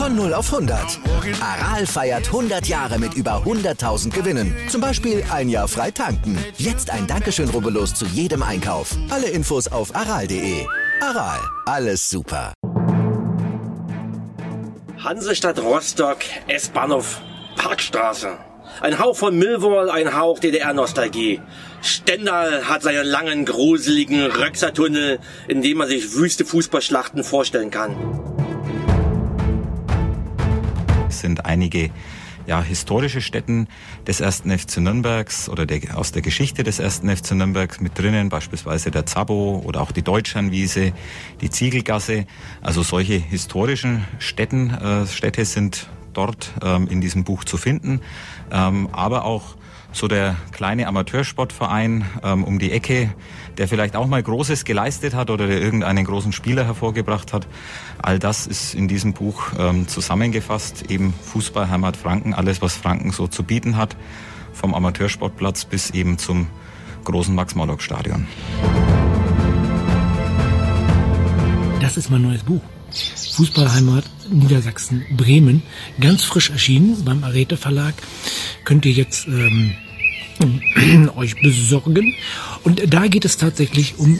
Von 0 auf 100. Aral feiert 100 Jahre mit über 100.000 Gewinnen. Zum Beispiel ein Jahr frei tanken. Jetzt ein Dankeschön, rubbellos zu jedem Einkauf. Alle Infos auf aral.de. Aral, alles super. Hansestadt Rostock, S-Bahnhof, Parkstraße. Ein Hauch von Millwall, ein Hauch DDR-Nostalgie. Stendal hat seinen langen, gruseligen Röxertunnel, in dem man sich wüste Fußballschlachten vorstellen kann. Es sind einige ja, historische Stätten des ersten FC Nürnbergs oder der, aus der Geschichte des ersten FC Nürnbergs mit drinnen, beispielsweise der Zabo oder auch die Deutschernwiese, die Ziegelgasse. Also solche historischen Städten, äh, Städte sind dort ähm, in diesem Buch zu finden. Ähm, aber auch so der kleine Amateursportverein ähm, um die Ecke, der vielleicht auch mal Großes geleistet hat oder der irgendeinen großen Spieler hervorgebracht hat. All das ist in diesem Buch ähm, zusammengefasst. Eben Fußball, Heimat Franken, alles, was Franken so zu bieten hat. Vom Amateursportplatz bis eben zum großen Max-Morlock-Stadion. Das ist mein neues Buch. Fußballheimat Niedersachsen Bremen. Ganz frisch erschienen beim Arete Verlag. Könnt ihr jetzt ähm, euch besorgen. Und da geht es tatsächlich um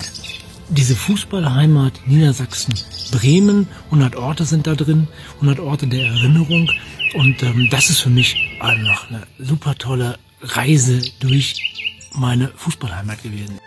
diese Fußballheimat Niedersachsen Bremen. 100 Orte sind da drin, 100 Orte der Erinnerung. Und ähm, das ist für mich einfach eine super tolle Reise durch meine Fußballheimat gewesen.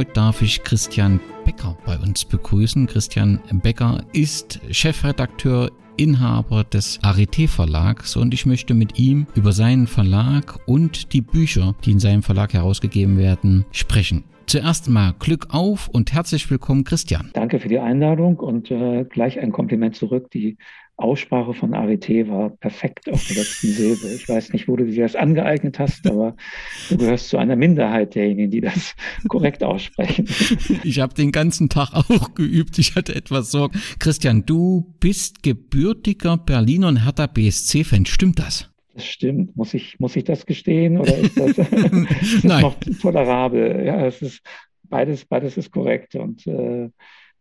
Heute darf ich Christian Becker bei uns begrüßen. Christian Becker ist Chefredakteur Inhaber des Arete Verlags und ich möchte mit ihm über seinen Verlag und die Bücher, die in seinem Verlag herausgegeben werden, sprechen. Zuerst mal Glück auf und herzlich willkommen, Christian. Danke für die Einladung und äh, gleich ein Kompliment zurück. Die Aussprache von Arete war perfekt auf der letzten Silbe. Ich weiß nicht, wo du dir das angeeignet hast, aber du gehörst zu einer Minderheit derjenigen, die das korrekt aussprechen. Ich habe den ganzen Tag auch geübt. Ich hatte etwas Sorgen. Christian, du bist gebürtiger Berliner und Hertha BSC-Fan. Stimmt das? Das stimmt. Muss ich, muss ich das gestehen oder ist das, ist das noch tolerabel? Ja, es ist beides, beides ist korrekt und äh,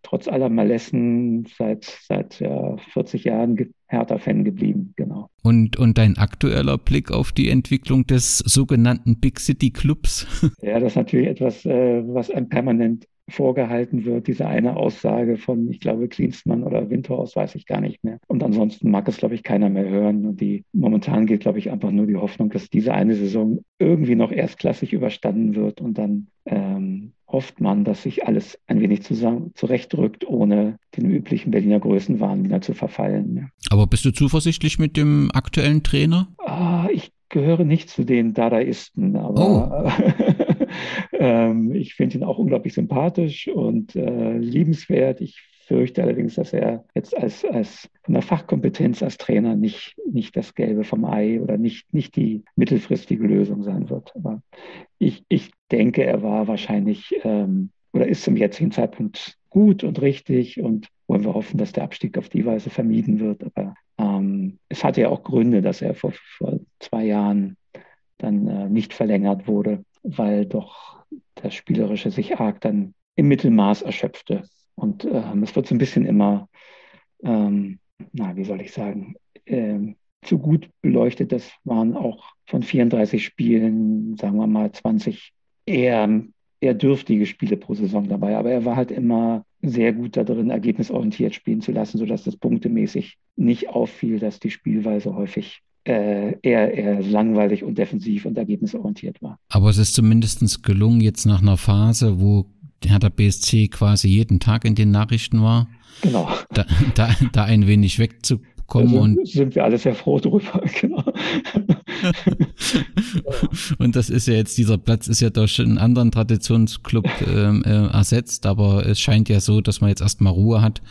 trotz aller Malessen seit, seit ja, 40 Jahren Hertha-Fan geblieben, genau. Und, und dein aktueller Blick auf die Entwicklung des sogenannten Big City Clubs? Ja, das ist natürlich etwas, äh, was einem permanent vorgehalten wird, diese eine Aussage von, ich glaube, Klinsmann oder Winterhaus, weiß ich gar nicht mehr. Und ansonsten mag es, glaube ich, keiner mehr hören. Und die momentan geht, glaube ich, einfach nur die Hoffnung, dass diese eine Saison irgendwie noch erstklassig überstanden wird und dann ähm, hofft man, dass sich alles ein wenig zusammen zurechtrückt, ohne den üblichen Berliner Größenwahn wieder zu verfallen. Ja. Aber bist du zuversichtlich mit dem aktuellen Trainer? Ah, ich gehöre nicht zu den Dadaisten, aber oh. ähm, ich finde ihn auch unglaublich sympathisch und äh, liebenswert. Ich fürchte allerdings, dass er jetzt als, als von der Fachkompetenz als Trainer nicht, nicht das Gelbe vom Ei oder nicht, nicht die mittelfristige Lösung sein wird. Aber ich, ich denke, er war wahrscheinlich ähm, oder ist zum jetzigen Zeitpunkt gut und richtig und wollen wir hoffen, dass der Abstieg auf die Weise vermieden wird. Aber ähm, es hatte ja auch Gründe, dass er vor, vor zwei Jahren dann äh, nicht verlängert wurde, weil doch das Spielerische sich arg dann im Mittelmaß erschöpfte. Und ähm, es wird so ein bisschen immer, ähm, na, wie soll ich sagen, ähm, zu gut beleuchtet. Das waren auch von 34 Spielen, sagen wir mal, 20 eher, eher dürftige Spiele pro Saison dabei. Aber er war halt immer sehr gut da drin, ergebnisorientiert spielen zu lassen, sodass das punktemäßig nicht auffiel, dass die Spielweise häufig äh, eher, eher langweilig und defensiv und ergebnisorientiert war. Aber es ist zumindest gelungen, jetzt nach einer Phase, wo Hertha BSC quasi jeden Tag in den Nachrichten war. Genau. Da, da, da ein wenig wegzukommen. Da und sind wir alle sehr froh drüber, genau. und das ist ja jetzt, dieser Platz ist ja durch einen anderen Traditionsclub ähm, äh, ersetzt, aber es scheint ja so, dass man jetzt erstmal Ruhe hat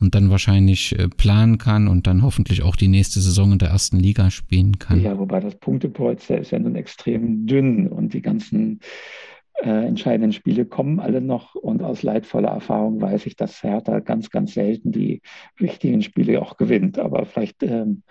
und dann wahrscheinlich äh, planen kann und dann hoffentlich auch die nächste Saison in der ersten Liga spielen kann. Ja, wobei das Punktepolster ist ja nun extrem dünn und die ganzen äh, entscheidenden Spiele kommen alle noch. Und aus leidvoller Erfahrung weiß ich, dass Hertha ganz, ganz selten die wichtigen Spiele auch gewinnt. Aber vielleicht ähm,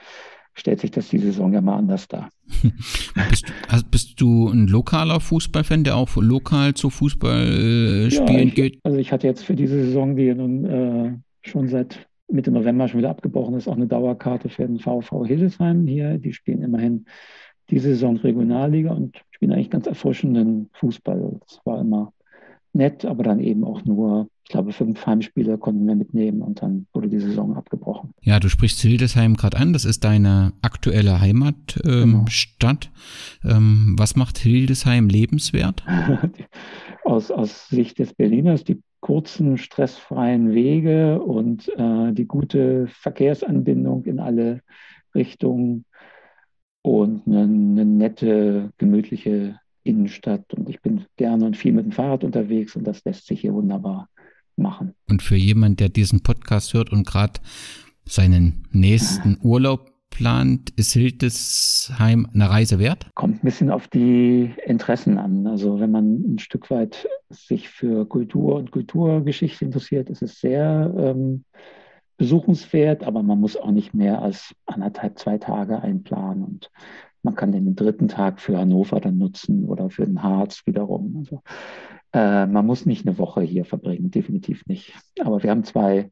stellt sich das die Saison ja mal anders dar. bist, also bist, du ein lokaler Fußballfan, der auch lokal zu Fußballspielen äh, ja, geht? Also ich hatte jetzt für diese Saison, die nun äh, schon seit Mitte November schon wieder abgebrochen ist, auch eine Dauerkarte für den VV Hildesheim hier. Die spielen immerhin diese Saison Regionalliga und spielen eigentlich ganz erfrischenden Fußball. Das war immer nett, aber dann eben auch nur, ich glaube, fünf Heimspiele konnten wir mitnehmen und dann wurde die Saison abgebrochen. Ja, du sprichst Hildesheim gerade an, das ist deine aktuelle Heimatstadt. Ähm, genau. ähm, was macht Hildesheim lebenswert? aus, aus Sicht des Berliners die kurzen, stressfreien Wege und äh, die gute Verkehrsanbindung in alle Richtungen und eine, eine nette, gemütliche Innenstadt und ich bin gerne und viel mit dem Fahrrad unterwegs und das lässt sich hier wunderbar machen. Und für jemand, der diesen Podcast hört und gerade seinen nächsten Urlaub plant, ist Hildesheim eine Reise wert? Kommt ein bisschen auf die Interessen an. Also wenn man ein Stück weit sich für Kultur und Kulturgeschichte interessiert, ist es sehr ähm, besuchenswert, aber man muss auch nicht mehr als anderthalb, zwei Tage einplanen. Und man kann den dritten Tag für Hannover dann nutzen oder für den Harz wiederum. Also, äh, man muss nicht eine Woche hier verbringen, definitiv nicht. Aber wir haben zwei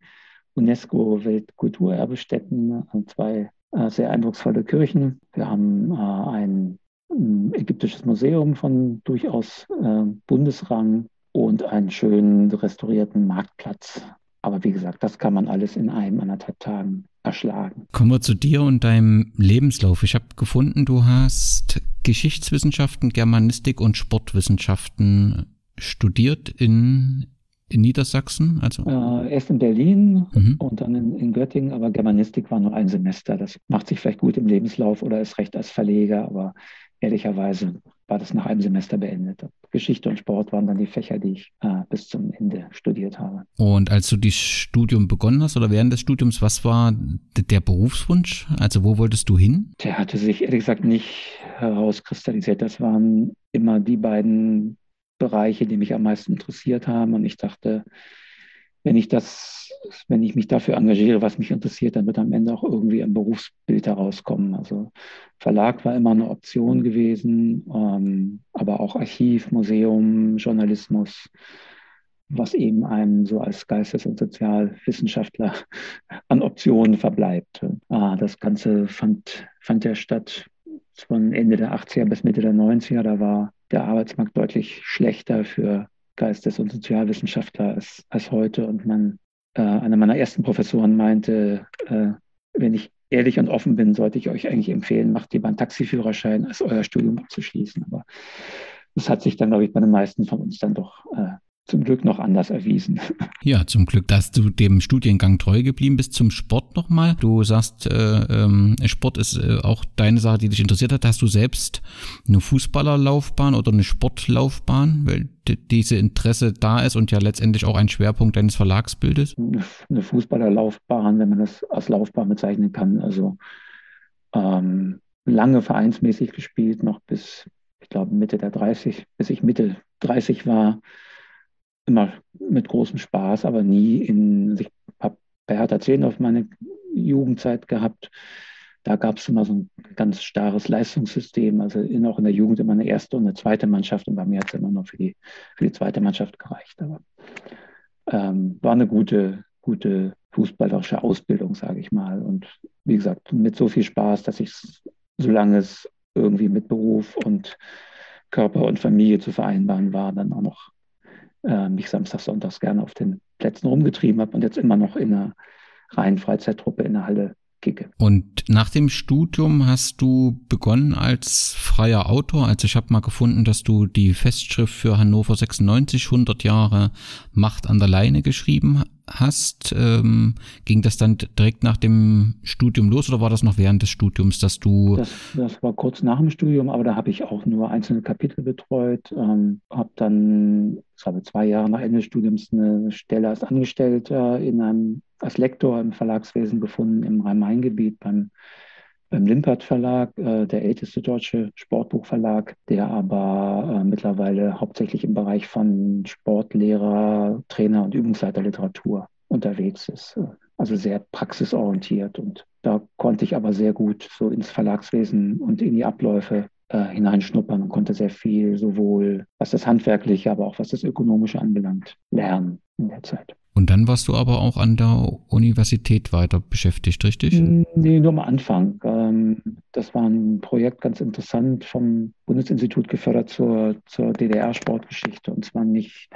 UNESCO-Weltkulturerbestätten, zwei äh, sehr eindrucksvolle Kirchen. Wir haben äh, ein, ein, ägyptisches Museum von durchaus äh, Bundesrang und einen schönen restaurierten Marktplatz. Aber wie gesagt, das kann man alles in einem, anderthalb Tagen erschlagen. Kommen wir zu dir und deinem Lebenslauf. Ich habe gefunden, du hast Geschichtswissenschaften, Germanistik und Sportwissenschaften studiert in, in Niedersachsen. Also äh, erst in Berlin mhm. und dann in, in, Göttingen, aber Germanistik war nur ein Semester. Das macht sich vielleicht gut im Lebenslauf oder ist recht als Verleger, aber ehrlicherweise war das nach einem Semester beendet. Geschichte und Sport waren dann die Fächer, die ich äh, bis zum Ende studiert habe. Und als du das Studium begonnen hast oder während des Studiums, was war der Berufswunsch? Also wo wolltest du hin? Der hatte sich ehrlich gesagt nicht herauskristallisiert. Das waren immer die beiden Bereiche, die mich am meisten interessiert haben. Und ich dachte, wenn ich das, wenn ich mich dafür engagiere, was mich interessiert, dann wird am Ende auch irgendwie ein Berufsbild herauskommen. Also Verlag war immer eine Option gewesen, ähm, aber auch Archiv, Museum, Journalismus, was eben einem so als Geistes- und Sozialwissenschaftler an Optionen verbleibt. Ah, das Ganze fand, fand ja statt von Ende der 80er bis Mitte der 90er. Da war der Arbeitsmarkt deutlich schlechter für Geistes- und Sozialwissenschaftler als, als heute. Und man, äh, einer meiner ersten Professoren meinte, äh, wenn ich ehrlich und offen bin, sollte ich euch eigentlich empfehlen, macht lieber einen Taxiführerschein, als euer Studium abzuschließen. Aber das hat sich dann, glaube ich, bei den meisten von uns dann doch äh, zum Glück noch anders erwiesen. Ja, zum Glück, dass du dem Studiengang treu geblieben bist. Zum Sport nochmal. Du sagst, äh, ähm, Sport ist äh, auch deine Sache, die dich interessiert hat. Hast du selbst eine Fußballerlaufbahn oder eine Sportlaufbahn, weil diese Interesse da ist und ja letztendlich auch ein Schwerpunkt deines Verlagsbildes? Eine Fußballerlaufbahn, wenn man das als Laufbahn bezeichnen kann. Also ähm, lange vereinsmäßig gespielt, noch bis, ich glaube, Mitte der 30, bis ich Mitte 30 war immer mit großem Spaß, aber nie in, ich habe bei Hertha 10 auf meine Jugendzeit gehabt. Da gab es immer so ein ganz starres Leistungssystem, also in, auch in der Jugend immer eine erste und eine zweite Mannschaft und bei mir hat es immer noch für die, für die zweite Mannschaft gereicht. Aber ähm, war eine gute, gute fußballerische Ausbildung, sage ich mal. Und wie gesagt, mit so viel Spaß, dass ich, solange es irgendwie mit Beruf und Körper und Familie zu vereinbaren war, dann auch noch äh, mich samstags, sonntags gerne auf den Plätzen rumgetrieben habe und jetzt immer noch in einer reinen Freizeittruppe in der Halle kicke. Und nach dem Studium hast du begonnen als freier Autor. Also ich habe mal gefunden, dass du die Festschrift für Hannover 96, 100 Jahre Macht an der Leine geschrieben hast. Ähm, ging das dann direkt nach dem Studium los oder war das noch während des Studiums, dass du... Das, das war kurz nach dem Studium, aber da habe ich auch nur einzelne Kapitel betreut. Ähm, habe dann, ich glaube, zwei Jahre nach Ende des Studiums eine Stelle als Angestellter in einem als Lektor im Verlagswesen gefunden im Rhein-Main-Gebiet beim, beim Limpert Verlag, äh, der älteste deutsche Sportbuchverlag, der aber äh, mittlerweile hauptsächlich im Bereich von Sportlehrer, Trainer und Übungsleiterliteratur unterwegs ist. also sehr praxisorientiert. Und da konnte ich aber sehr gut so ins Verlagswesen und in die Abläufe äh, hineinschnuppern und konnte sehr viel sowohl was das Handwerkliche, aber auch was das Ökonomische anbelangt, lernen in der Zeit. Und dann warst du aber auch an der Universität weiter beschäftigt, richtig? Nee, nur am Anfang. Ähm, das war ein Projekt ganz interessant vom Bundesinstitut gefördert zur, zur DDR-Sportgeschichte. Und zwar nicht,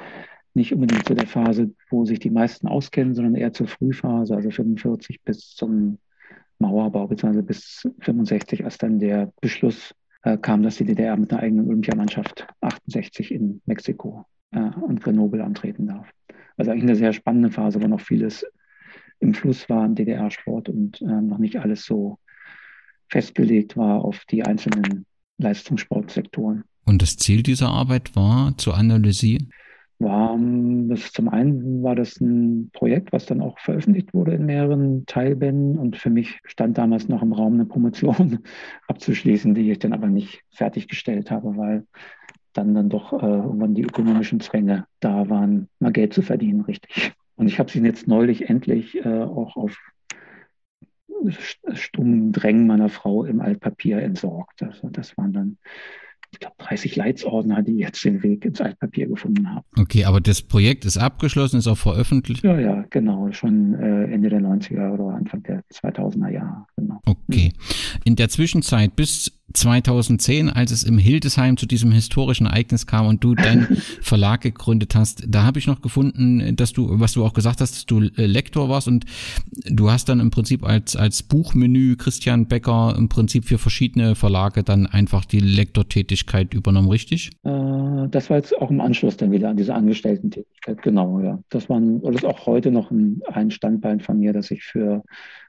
nicht unbedingt zu der Phase, wo sich die meisten auskennen, sondern eher zur Frühphase, also 45 bis zum Mauerbau, beziehungsweise bis 65, als dann der Beschluss äh, kam, dass die DDR mit einer eigenen Olympiamannschaft 68 in Mexiko äh, und Grenoble antreten darf. Also eigentlich eine sehr spannende Phase, wo noch vieles im Fluss war im DDR-Sport und äh, noch nicht alles so festgelegt war auf die einzelnen Leistungssportsektoren. Und das Ziel dieser Arbeit war zu analysieren? War, das zum einen war das ein Projekt, was dann auch veröffentlicht wurde in mehreren Teilbänden und für mich stand damals noch im Raum eine Promotion abzuschließen, die ich dann aber nicht fertiggestellt habe, weil dann dann doch äh, irgendwann die ökonomischen Zwänge da waren, mal Geld zu verdienen, richtig. Und ich habe sie jetzt neulich endlich äh, auch auf stummen Drängen meiner Frau im Altpapier entsorgt. Also das waren dann ich glaube, 30 Leitsordner, die jetzt den Weg ins Altpapier gefunden haben. Okay, aber das Projekt ist abgeschlossen, ist auch veröffentlicht? Ja, ja, genau. Schon äh, Ende der 90er oder Anfang der 2000er Jahre. Genau. Okay. In der Zwischenzeit bis 2010, als es im Hildesheim zu diesem historischen Ereignis kam und du deinen Verlag gegründet hast, da habe ich noch gefunden, dass du, was du auch gesagt hast, dass du äh, Lektor warst und du hast dann im Prinzip als, als Buchmenü Christian Becker im Prinzip für verschiedene Verlage dann einfach die Lektortätigkeit übernommen, richtig? Äh, das war jetzt auch im Anschluss dann wieder an diese Angestellten-Tätigkeit, genau, ja. Das war, das ist auch heute noch ein, ein Standbein von mir, dass ich für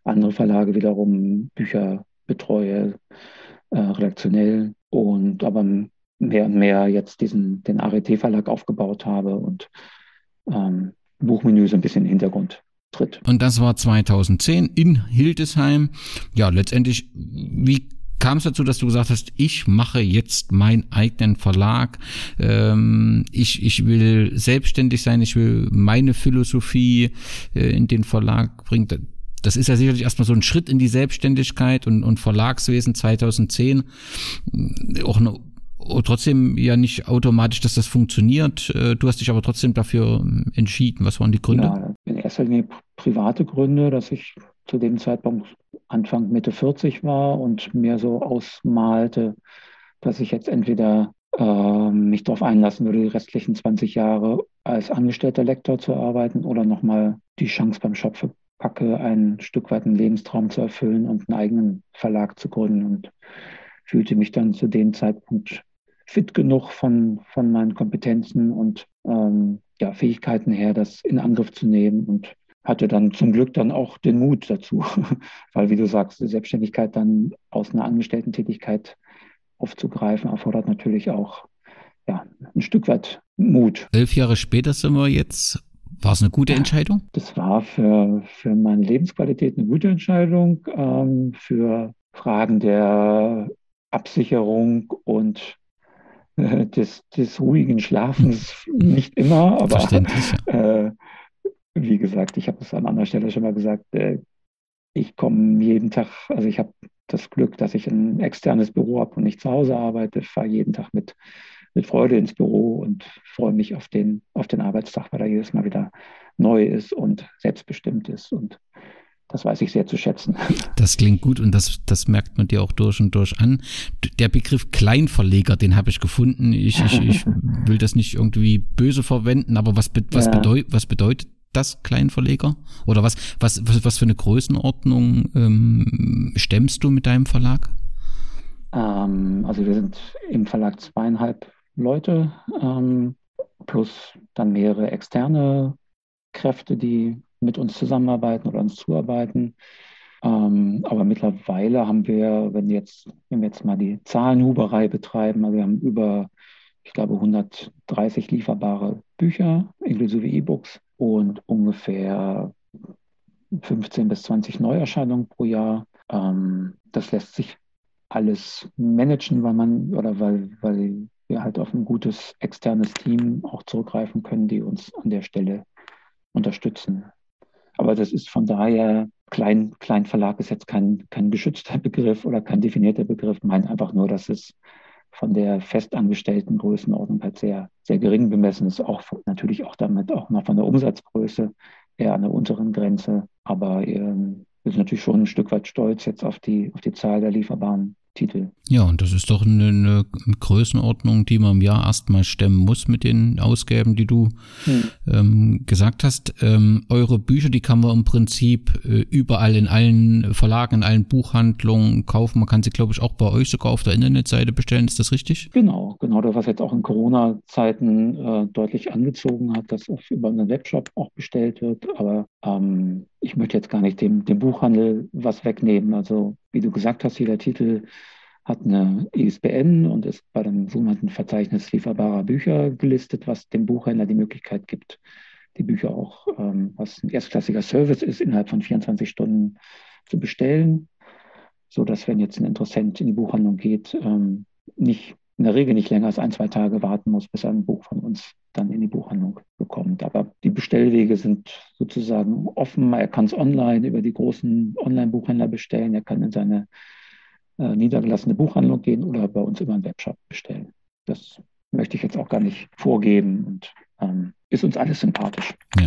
andere Verlage wiederum Bücher betreue äh, redaktionell und aber mehr und mehr jetzt diesen, den ART-Verlag aufgebaut habe und ähm, Buchmenü so ein bisschen in den Hintergrund tritt. Und das war 2010 in Hildesheim. Ja, letztendlich, wie kam es dazu, dass du gesagt hast, ich mache jetzt meinen eigenen Verlag, ähm, ich, ich will selbstständig sein, ich will meine Philosophie äh, in den Verlag bringen das ist ja sicherlich erstmal so ein Schritt in die Selbstständigkeit und, und Verlagswesen 2010. Auch eine, trotzdem ja nicht automatisch, dass das funktioniert. Äh, du hast dich aber trotzdem dafür ähm, entschieden. Was waren die Gründe? Ja, in erster Linie private Gründe, dass ich zu dem Zeitpunkt Anfang Mitte 40 war und mir so ausmalte, dass ich jetzt entweder äh, mich darauf einlassen würde, die restlichen 20 Jahre als angestellter Lektor zu arbeiten oder nochmal die Chance beim Schopfe packe, ein Stück weit einen Lebenstraum zu erfüllen und einen eigenen Verlag zu gründen und fühlte mich dann zu dem Zeitpunkt fit genug von, von meinen Kompetenzen und ähm, ja, Fähigkeiten her, das in Angriff zu nehmen und hatte dann zum Glück dann auch den Mut dazu, weil wie du sagst, die Selbstständigkeit dann aus einer Angestellten-Tätigkeit aufzugreifen, erfordert natürlich auch ja, ein Stück weit Mut. Elf Jahre später sind wir jetzt war es eine gute Entscheidung? Das war für, für meine Lebensqualität eine gute Entscheidung. Ähm, für Fragen der Absicherung und äh, des, des ruhigen Schlafens nicht immer, aber äh, wie gesagt, ich habe es an anderer Stelle schon mal gesagt, äh, ich komme jeden Tag, also ich habe das Glück, dass ich ein externes Büro habe und nicht zu Hause arbeite, fahre jeden Tag mit mit Freude ins Büro und freue mich auf den, auf den Arbeitstag, weil er jedes Mal wieder neu ist und selbstbestimmt ist. Und das weiß ich sehr zu schätzen. Das klingt gut und das, das merkt man dir auch durch und durch an. Der Begriff Kleinverleger, den habe ich gefunden. Ich, ich, ich will das nicht irgendwie böse verwenden, aber was, was, ja. bedeut, was bedeutet das Kleinverleger? Oder was, was, was, was für eine Größenordnung ähm, stemmst du mit deinem Verlag? Ähm, also wir sind im Verlag zweieinhalb Leute, ähm, plus dann mehrere externe Kräfte, die mit uns zusammenarbeiten oder uns zuarbeiten. Ähm, aber mittlerweile haben wir, wenn, jetzt, wenn wir jetzt mal die Zahlenhuberei betreiben, also wir haben über, ich glaube, 130 lieferbare Bücher, inklusive E-Books und ungefähr 15 bis 20 Neuerscheinungen pro Jahr. Ähm, das lässt sich alles managen, weil man oder weil, weil wir halt auf ein gutes externes Team auch zurückgreifen können, die uns an der Stelle unterstützen. Aber das ist von daher, Klein, Kleinverlag ist jetzt kein, kein geschützter Begriff oder kein definierter Begriff, meint einfach nur, dass es von der festangestellten Größenordnung halt sehr, sehr gering bemessen ist, auch natürlich auch damit auch noch von der Umsatzgröße eher an der unteren Grenze. Aber ähm, wir sind natürlich schon ein Stück weit stolz jetzt auf die, auf die Zahl der lieferbaren Titel. Ja, und das ist doch eine, eine Größenordnung, die man im Jahr erstmal stemmen muss mit den Ausgaben, die du hm. ähm, gesagt hast. Ähm, eure Bücher, die kann man im Prinzip äh, überall in allen Verlagen, in allen Buchhandlungen kaufen. Man kann sie, glaube ich, auch bei euch sogar auf der Internetseite bestellen. Ist das richtig? Genau, genau. Das, was jetzt auch in Corona-Zeiten äh, deutlich angezogen hat, dass auch über einen Webshop auch bestellt wird. Aber ähm, ich möchte jetzt gar nicht dem, dem Buchhandel was wegnehmen. Also wie du gesagt hast, jeder Titel hat eine ISBN und ist bei dem sogenannten Verzeichnis lieferbarer Bücher gelistet, was dem Buchhändler die Möglichkeit gibt, die Bücher auch, ähm, was ein erstklassiger Service ist, innerhalb von 24 Stunden zu bestellen, so dass wenn jetzt ein Interessent in die Buchhandlung geht, ähm, nicht in der Regel nicht länger als ein, zwei Tage warten muss, bis er ein Buch von uns dann in die Buchhandlung bekommt. Aber die Bestellwege sind sozusagen offen. Er kann es online über die großen Online-Buchhändler bestellen. Er kann in seine äh, niedergelassene Buchhandlung gehen oder bei uns über einen Webshop bestellen. Das möchte ich jetzt auch gar nicht vorgeben und ähm, ist uns alles sympathisch. Ja.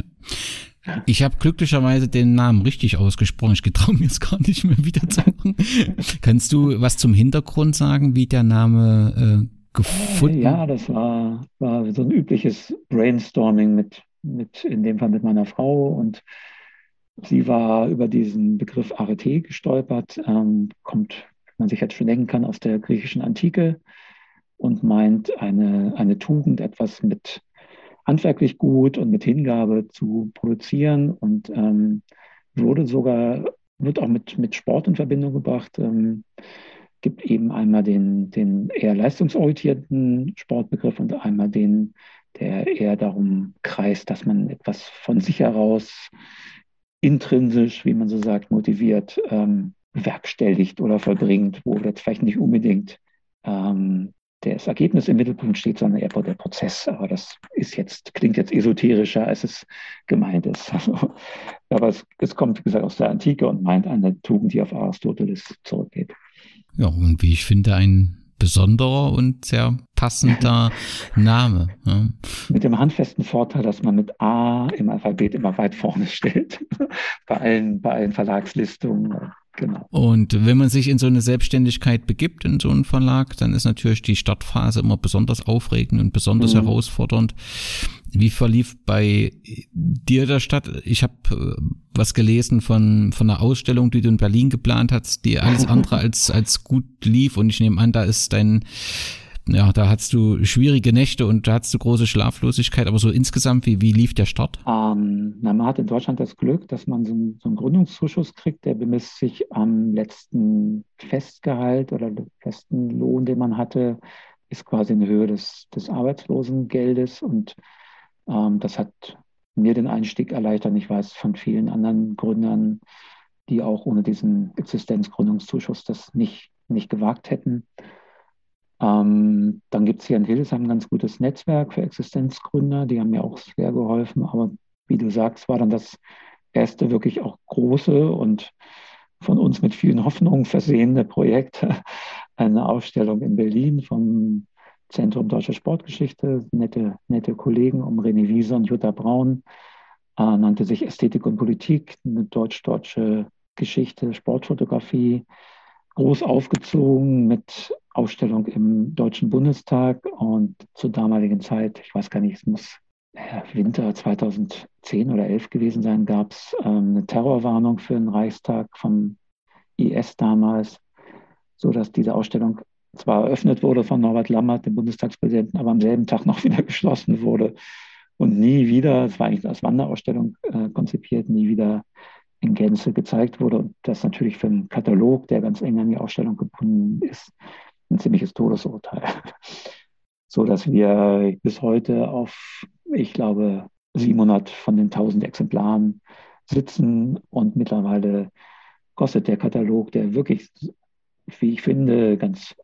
Ich habe glücklicherweise den Namen richtig ausgesprochen. Ich getraue mir jetzt gar nicht mehr wieder zu machen. Kannst du was zum Hintergrund sagen, wie der Name äh, gefunden? Ja, das war, war so ein übliches Brainstorming mit, mit, in dem Fall mit meiner Frau und sie war über diesen Begriff Arete gestolpert, ähm, kommt, wie man sich jetzt schon denken kann, aus der griechischen Antike und meint eine, eine Tugend, etwas mit handwerklich gut und mit Hingabe zu produzieren und ähm, wurde sogar, wird auch mit, mit Sport in Verbindung gebracht. Ähm, gibt eben einmal den, den eher leistungsorientierten Sportbegriff und einmal den, der eher darum kreist, dass man etwas von sich heraus intrinsisch, wie man so sagt, motiviert, ähm, bewerkstelligt oder vollbringt, wo jetzt vielleicht nicht unbedingt ähm, das Ergebnis im Mittelpunkt steht, sondern eher der Prozess. Aber das ist jetzt, klingt jetzt esoterischer, als es gemeint ist. Also, aber es, es kommt, wie gesagt, aus der Antike und meint eine Tugend, die auf Aristoteles zurückgeht. Ja, und wie ich finde, ein besonderer und sehr passender Name. Ja. Mit dem handfesten Vorteil, dass man mit A im Alphabet immer weit vorne steht. bei allen, bei allen Verlagslistungen. Genau. Und wenn man sich in so eine Selbstständigkeit begibt, in so einen Verlag, dann ist natürlich die Startphase immer besonders aufregend und besonders mhm. herausfordernd. Wie verlief bei dir der Stadt? Ich habe äh, was gelesen von, von einer Ausstellung, die du in Berlin geplant hast, die alles andere als, als gut lief. Und ich nehme an, da ist dein ja, da hattest du schwierige Nächte und da hattest du große Schlaflosigkeit, aber so insgesamt, wie, wie lief der Start? Ähm, na, man hat in Deutschland das Glück, dass man so, einen, so einen Gründungszuschuss kriegt, der bemisst sich am letzten Festgehalt oder festen Lohn, den man hatte, ist quasi in Höhe des, des Arbeitslosengeldes und ähm, das hat mir den Einstieg erleichtert. Ich weiß von vielen anderen Gründern, die auch ohne diesen Existenzgründungszuschuss das nicht, nicht gewagt hätten. Ähm, dann gibt es hier in Hildesheim ein ganz gutes Netzwerk für Existenzgründer, die haben mir auch sehr geholfen. Aber wie du sagst, war dann das erste wirklich auch große und von uns mit vielen Hoffnungen versehene Projekt, eine Ausstellung in Berlin vom Zentrum Deutsche Sportgeschichte, nette, nette Kollegen um René Wieser und Jutta Braun, äh, nannte sich Ästhetik und Politik, eine deutsch-deutsche Geschichte, Sportfotografie, groß aufgezogen mit Ausstellung im Deutschen Bundestag und zur damaligen Zeit, ich weiß gar nicht, es muss Winter 2010 oder 11 gewesen sein, gab es ähm, eine Terrorwarnung für den Reichstag vom IS damals, so dass diese Ausstellung zwar eröffnet wurde von Norbert Lammert, dem Bundestagspräsidenten, aber am selben Tag noch wieder geschlossen wurde und nie wieder, es war eigentlich als Wanderausstellung äh, konzipiert, nie wieder in Gänze gezeigt wurde. Und das natürlich für einen Katalog, der ganz eng an die Ausstellung gebunden ist, ein ziemliches Todesurteil. so dass wir bis heute auf, ich glaube, 700 von den 1000 Exemplaren sitzen und mittlerweile kostet der Katalog, der wirklich, wie ich finde, ganz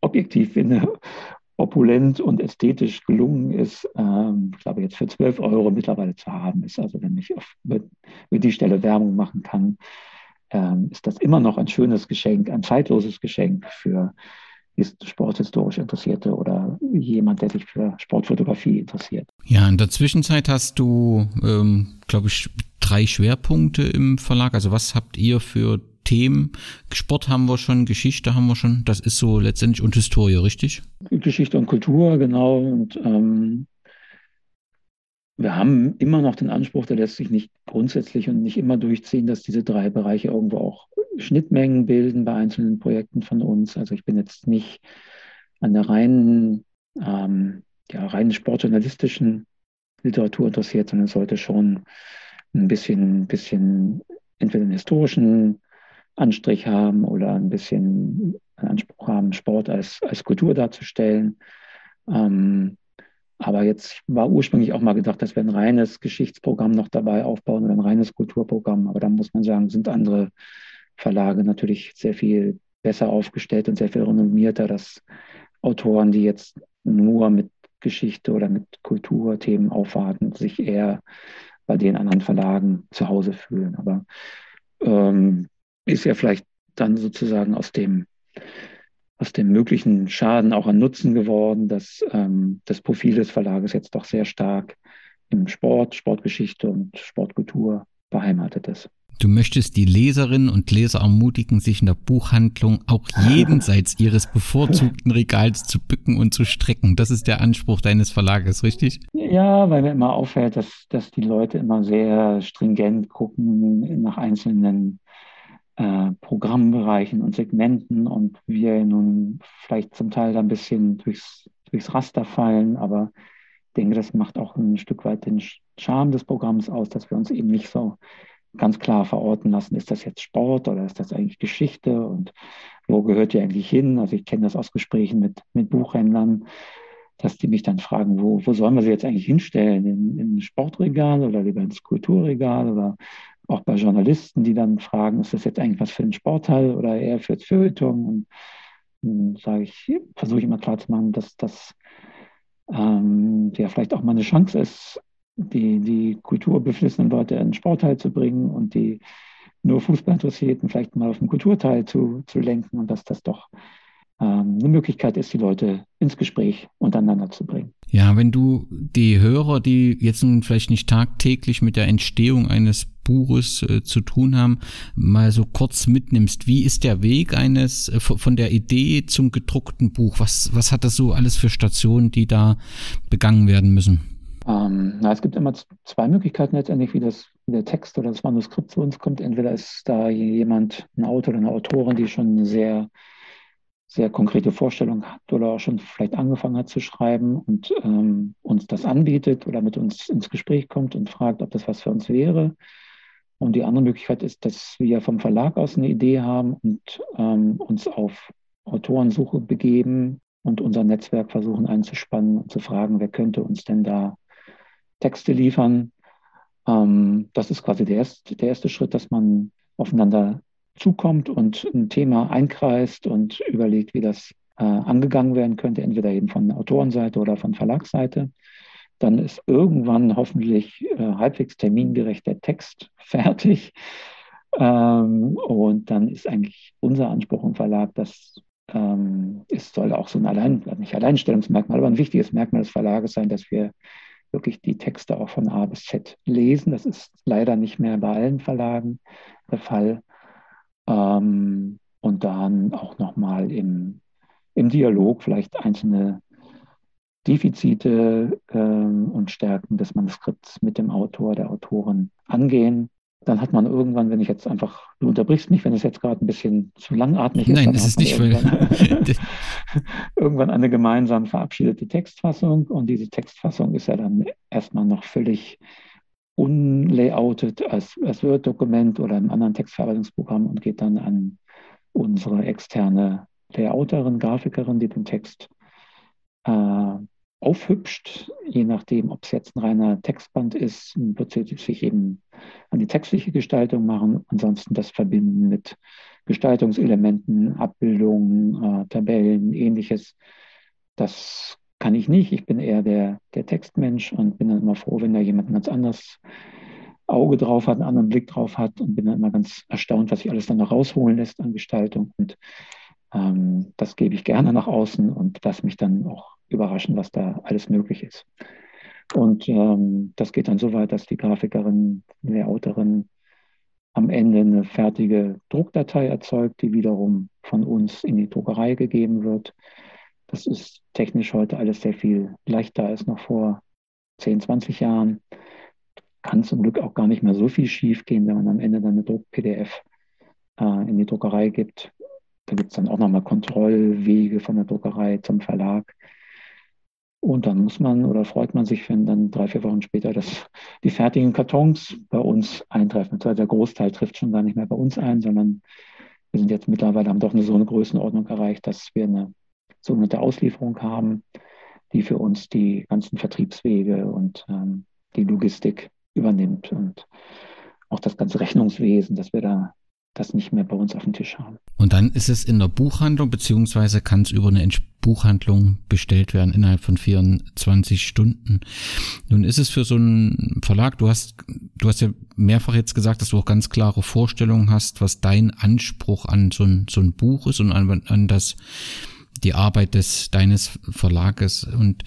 objektiv finde, opulent und ästhetisch gelungen ist, ähm, ich glaube, jetzt für 12 Euro mittlerweile zu haben ist. Also wenn ich auf, über, die Stelle Werbung machen kann, ähm, ist das immer noch ein schönes Geschenk, ein zeitloses Geschenk für sporthistorisch Interessierte oder jemand, der sich für Sportfotografie interessiert. Ja, in der Zwischenzeit hast du, ähm, glaube ich, drei Schwerpunkte im Verlag. Also was habt ihr für Themen? Sport haben wir schon, Geschichte haben wir schon. Das ist so letztendlich und Historie, richtig? Geschichte und Kultur, genau. Und ähm, wir haben immer noch den Anspruch, der lässt sich nicht grundsätzlich und nicht immer durchziehen, dass diese drei Bereiche irgendwo auch Schnittmengen bilden bei einzelnen Projekten von uns. Also ich bin jetzt nicht an der reinen, ähm, ja, reinen sportjournalistischen Literatur interessiert, sondern sollte schon ein bisschen, bisschen entweder einen historischen Anstrich haben oder ein bisschen einen Anspruch haben, Sport als, als Kultur darzustellen. Ähm, aber jetzt war ursprünglich auch mal gedacht, dass wir ein reines Geschichtsprogramm noch dabei aufbauen oder ein reines Kulturprogramm. Aber da muss man sagen, sind andere Verlage natürlich sehr viel besser aufgestellt und sehr viel renommierter, dass Autoren, die jetzt nur mit Geschichte oder mit Kulturthemen aufwarten, sich eher bei den anderen Verlagen zu Hause fühlen. Aber ähm, ist ja vielleicht dann sozusagen aus dem, aus dem möglichen Schaden auch ein Nutzen geworden, dass ähm, das Profil des Verlages jetzt doch sehr stark im Sport, Sportgeschichte und Sportkultur beheimatet ist. Du möchtest die Leserinnen und Leser ermutigen, sich in der Buchhandlung auch jenseits ihres bevorzugten Regals zu bücken und zu strecken. Das ist der Anspruch deines Verlages, richtig? Ja, weil mir immer auffällt, dass, dass die Leute immer sehr stringent gucken nach einzelnen äh, Programmbereichen und Segmenten und wir nun vielleicht zum Teil da ein bisschen durchs, durchs Raster fallen, aber ich denke, das macht auch ein Stück weit den Charme des Programms aus, dass wir uns eben nicht so ganz klar verorten lassen, ist das jetzt Sport oder ist das eigentlich Geschichte und wo gehört die eigentlich hin? Also ich kenne das aus Gesprächen mit, mit Buchhändlern, dass die mich dann fragen, wo, wo sollen wir sie jetzt eigentlich hinstellen? In, in ein Sportregal oder lieber ins Kulturregal oder auch bei Journalisten, die dann fragen, ist das jetzt eigentlich was für ein Sportteil oder eher fürs Feuilleton? Und dann sage ich, versuche ich immer klarzumachen, dass das ähm, ja vielleicht auch mal eine Chance ist, die, die kulturbeflissenen Leute in den Sportteil zu bringen und die nur Fußballinteressierten vielleicht mal auf den Kulturteil zu, zu lenken und dass das doch ähm, eine Möglichkeit ist, die Leute ins Gespräch untereinander zu bringen. Ja, wenn du die Hörer, die jetzt nun vielleicht nicht tagtäglich mit der Entstehung eines Buches äh, zu tun haben, mal so kurz mitnimmst, wie ist der Weg eines äh, von der Idee zum gedruckten Buch? Was, was hat das so alles für Stationen, die da begangen werden müssen? Ähm, na, es gibt immer zwei Möglichkeiten letztendlich, wie, das, wie der Text oder das Manuskript zu uns kommt. Entweder ist da jemand, ein Autor oder eine Autorin, die schon eine sehr, sehr konkrete Vorstellung hat oder auch schon vielleicht angefangen hat zu schreiben und ähm, uns das anbietet oder mit uns ins Gespräch kommt und fragt, ob das was für uns wäre. Und die andere Möglichkeit ist, dass wir vom Verlag aus eine Idee haben und ähm, uns auf Autorensuche begeben und unser Netzwerk versuchen einzuspannen und zu fragen, wer könnte uns denn da Texte liefern. Ähm, das ist quasi der erste, der erste Schritt, dass man aufeinander zukommt und ein Thema einkreist und überlegt, wie das äh, angegangen werden könnte, entweder eben von Autorenseite oder von Verlagsseite. Dann ist irgendwann hoffentlich äh, halbwegs termingerecht der Text fertig. Ähm, und dann ist eigentlich unser Anspruch im Verlag, dass ähm, es soll auch so ein Allein, nicht Alleinstellungsmerkmal, aber ein wichtiges Merkmal des Verlages sein, dass wir wirklich die Texte auch von A bis Z lesen. Das ist leider nicht mehr bei allen Verlagen der Fall. Ähm, und dann auch nochmal im, im Dialog vielleicht einzelne Defizite ähm, und Stärken des Manuskripts mit dem Autor, der Autorin angehen dann hat man irgendwann, wenn ich jetzt einfach, du unterbrichst mich, wenn es jetzt gerade ein bisschen zu langatmig ist. Nein, es ist nicht irgendwann, irgendwann eine gemeinsam verabschiedete Textfassung und diese Textfassung ist ja dann erstmal noch völlig unlayoutet als, als Word-Dokument oder einem anderen Textverarbeitungsprogramm und geht dann an unsere externe Layouterin, Grafikerin, die den Text äh, aufhübscht, je nachdem, ob es jetzt ein reiner Textband ist, wird sie sich eben an die textliche Gestaltung machen, ansonsten das verbinden mit Gestaltungselementen, Abbildungen, äh, Tabellen, ähnliches. das kann ich nicht. Ich bin eher der, der Textmensch und bin dann immer froh, wenn da jemand ein ganz anderes Auge drauf hat, einen anderen Blick drauf hat und bin dann immer ganz erstaunt, was sich alles dann noch rausholen lässt an Gestaltung. Und ähm, das gebe ich gerne nach außen und lasse mich dann auch überraschen, was da alles möglich ist. Und ähm, das geht dann so weit, dass die Grafikerin, die Autorin am Ende eine fertige Druckdatei erzeugt, die wiederum von uns in die Druckerei gegeben wird. Das ist technisch heute alles sehr viel leichter als noch vor 10, 20 Jahren. Kann zum Glück auch gar nicht mehr so viel schief gehen, wenn man am Ende dann eine Druck-PDF äh, in die Druckerei gibt. Da gibt es dann auch nochmal Kontrollwege von der Druckerei zum Verlag. Und dann muss man oder freut man sich, wenn dann drei, vier Wochen später das, die fertigen Kartons bei uns eintreffen. Also der Großteil trifft schon gar nicht mehr bei uns ein, sondern wir sind jetzt mittlerweile, haben doch eine so eine Größenordnung erreicht, dass wir eine sogenannte Auslieferung haben, die für uns die ganzen Vertriebswege und ähm, die Logistik übernimmt und auch das ganze Rechnungswesen, dass wir da das nicht mehr bei uns auf dem Tisch haben. Und dann ist es in der Buchhandlung, beziehungsweise kann es über eine Buchhandlung bestellt werden innerhalb von 24 Stunden. Nun ist es für so einen Verlag, du hast, du hast ja mehrfach jetzt gesagt, dass du auch ganz klare Vorstellungen hast, was dein Anspruch an so ein, so ein Buch ist und an, an das, die Arbeit des deines Verlages und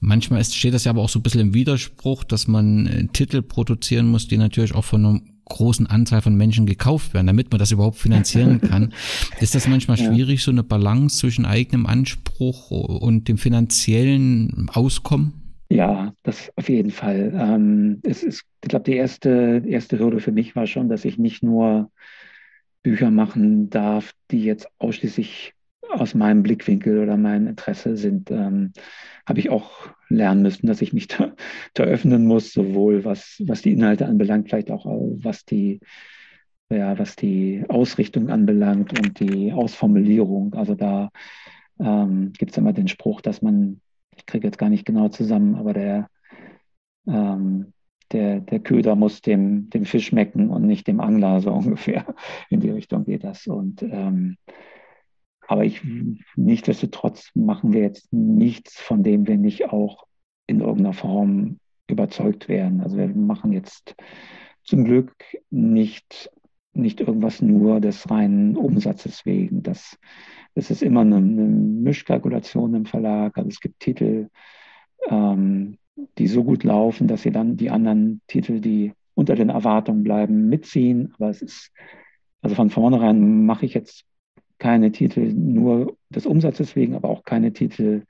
manchmal ist, steht das ja aber auch so ein bisschen im Widerspruch, dass man äh, Titel produzieren muss, die natürlich auch von einem großen Anzahl von Menschen gekauft werden, damit man das überhaupt finanzieren kann. Ist das manchmal schwierig, ja. so eine Balance zwischen eigenem Anspruch und dem finanziellen Auskommen? Ja, das auf jeden Fall. Ähm, es ist, ich glaube, die erste, erste Hürde für mich war schon, dass ich nicht nur Bücher machen darf, die jetzt ausschließlich aus meinem Blickwinkel oder meinem Interesse sind, ähm, habe ich auch lernen müssen, dass ich mich da, da, öffnen muss, sowohl was, was die Inhalte anbelangt, vielleicht auch was die, ja, was die Ausrichtung anbelangt und die Ausformulierung. Also da ähm, gibt es immer den Spruch, dass man, ich kriege jetzt gar nicht genau zusammen, aber der, ähm, der, der Köder muss dem, dem Fisch schmecken und nicht dem Angler, so ungefähr. In die Richtung geht das. Und ähm, aber ich, nichtsdestotrotz machen wir jetzt nichts, von dem wir nicht auch in irgendeiner Form überzeugt werden. Also wir machen jetzt zum Glück nicht, nicht irgendwas nur des reinen Umsatzes wegen. Das, das ist immer eine, eine Mischkalkulation im Verlag. Also es gibt Titel, ähm, die so gut laufen, dass sie dann die anderen Titel, die unter den Erwartungen bleiben, mitziehen. Aber es ist, also von vornherein mache ich jetzt keine Titel nur des Umsatzes wegen, aber auch keine Titel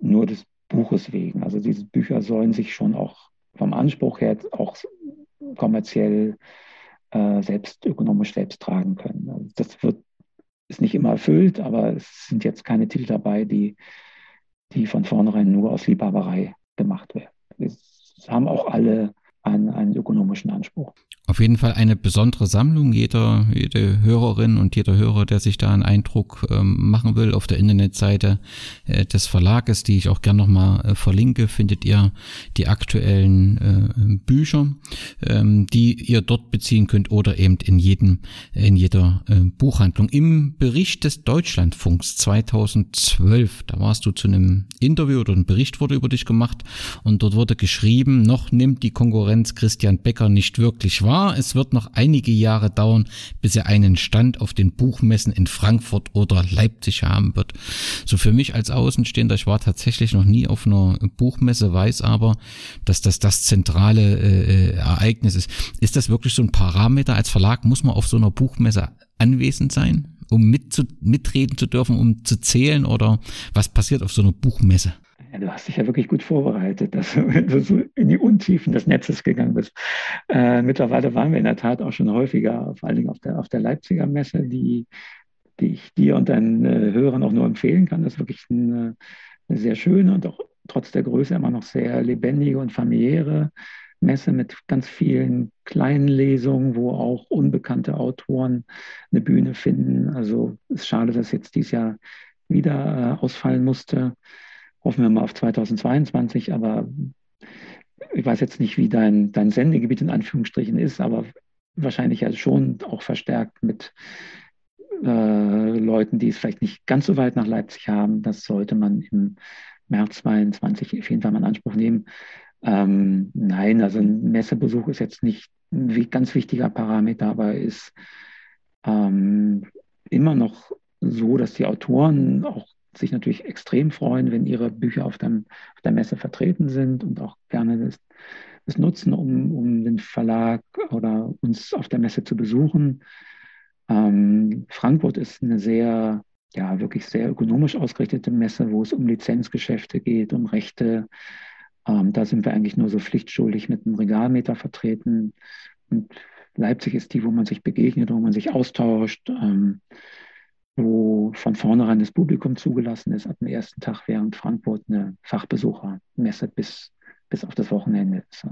nur des Buches wegen. Also diese Bücher sollen sich schon auch vom Anspruch her auch kommerziell äh, selbst ökonomisch selbst tragen können. Also das wird ist nicht immer erfüllt, aber es sind jetzt keine Titel dabei, die, die von vornherein nur aus Liebhaberei gemacht werden. Es haben auch alle einen, einen ökonomischen Anspruch. Auf jeden Fall eine besondere Sammlung. Jeder, jede Hörerin und jeder Hörer, der sich da einen Eindruck ähm, machen will, auf der Internetseite äh, des Verlages, die ich auch gern nochmal äh, verlinke, findet ihr die aktuellen äh, Bücher, ähm, die ihr dort beziehen könnt oder eben in jedem, in jeder äh, Buchhandlung. Im Bericht des Deutschlandfunks 2012, da warst du zu einem Interview oder ein Bericht wurde über dich gemacht und dort wurde geschrieben, noch nimmt die Konkurrenz Christian Becker nicht wirklich wahr wahr, es wird noch einige Jahre dauern, bis er einen Stand auf den Buchmessen in Frankfurt oder Leipzig haben wird. So für mich als Außenstehender, ich war tatsächlich noch nie auf einer Buchmesse, weiß aber, dass das das zentrale äh, Ereignis ist. Ist das wirklich so ein Parameter? Als Verlag muss man auf so einer Buchmesse anwesend sein? um mit zu, mitreden zu dürfen, um zu zählen oder was passiert auf so einer Buchmesse? Du hast dich ja wirklich gut vorbereitet, dass du so in die Untiefen des Netzes gegangen bist. Äh, mittlerweile waren wir in der Tat auch schon häufiger, vor allen Dingen auf der, auf der Leipziger Messe, die, die ich dir und deinen äh, Hörern auch nur empfehlen kann. Das ist wirklich eine, eine sehr schöne und auch trotz der Größe immer noch sehr lebendige und familiäre Messe mit ganz vielen kleinen Lesungen, wo auch unbekannte Autoren eine Bühne finden. Also es ist schade, dass jetzt dieses Jahr wieder äh, ausfallen musste hoffen wir mal auf 2022, aber ich weiß jetzt nicht, wie dein, dein Sendegebiet in Anführungsstrichen ist, aber wahrscheinlich ja schon auch verstärkt mit äh, Leuten, die es vielleicht nicht ganz so weit nach Leipzig haben. Das sollte man im März 22 auf jeden Fall mal in Anspruch nehmen. Ähm, nein, also ein Messebesuch ist jetzt nicht ein ganz wichtiger Parameter, aber ist ähm, immer noch so, dass die Autoren auch sich natürlich extrem freuen, wenn ihre Bücher auf, dem, auf der Messe vertreten sind und auch gerne das, das nutzen, um, um den Verlag oder uns auf der Messe zu besuchen. Ähm, Frankfurt ist eine sehr, ja, wirklich sehr ökonomisch ausgerichtete Messe, wo es um Lizenzgeschäfte geht, um Rechte. Ähm, da sind wir eigentlich nur so pflichtschuldig mit einem Regalmeter vertreten. Und Leipzig ist die, wo man sich begegnet, wo man sich austauscht. Ähm, wo von vornherein das Publikum zugelassen ist, ab dem ersten Tag, während Frankfurt eine Fachbesuchermesse bis, bis auf das Wochenende ist.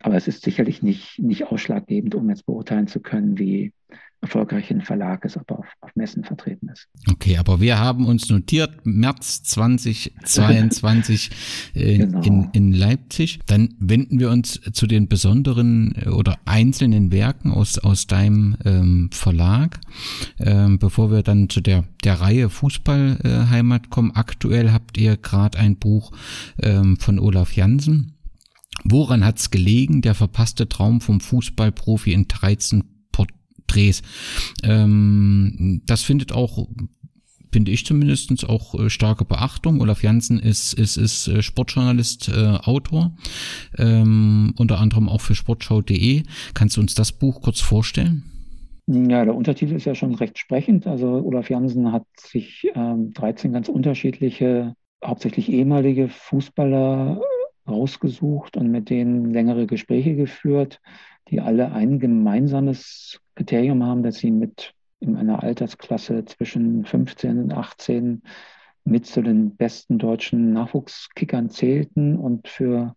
Aber es ist sicherlich nicht, nicht ausschlaggebend, um jetzt beurteilen zu können, wie erfolgreich ein Verlag ist, ob er auf, auf Messen vertreten ist. Okay, aber wir haben uns notiert, März 2022 in, genau. in, in Leipzig. Dann wenden wir uns zu den besonderen äh, oder einzelnen Werken aus, aus deinem ähm, Verlag. Ähm, bevor wir dann zu der, der Reihe Fußballheimat äh, kommen, aktuell habt ihr gerade ein Buch ähm, von Olaf Jansen. Woran hat's gelegen? Der verpasste Traum vom Fußballprofi in 13 Drehs. Ähm, das findet auch finde ich zumindest auch äh, starke Beachtung. Olaf Janssen ist, ist, ist äh, Sportjournalist, äh, Autor, ähm, unter anderem auch für sportschau.de. Kannst du uns das Buch kurz vorstellen? Ja, der Untertitel ist ja schon recht sprechend. Also Olaf Janssen hat sich ähm, 13 ganz unterschiedliche, hauptsächlich ehemalige Fußballer rausgesucht und mit denen längere Gespräche geführt, die alle ein gemeinsames Kriterium haben, dass sie mit in einer Altersklasse zwischen 15 und 18 mit zu den besten deutschen Nachwuchskickern zählten und für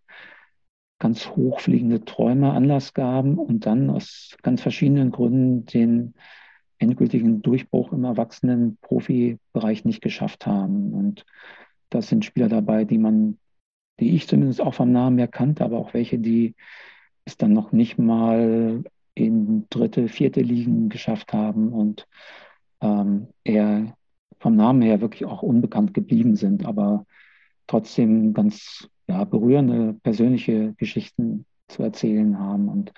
ganz hochfliegende Träume Anlass gaben und dann aus ganz verschiedenen Gründen den endgültigen Durchbruch im erwachsenen Profibereich nicht geschafft haben. Und das sind Spieler dabei, die man, die ich zumindest auch vom Namen her kannte, aber auch welche, die es dann noch nicht mal in dritte, vierte Ligen geschafft haben und ähm, eher vom Namen her wirklich auch unbekannt geblieben sind, aber trotzdem ganz ja, berührende persönliche Geschichten zu erzählen haben. Und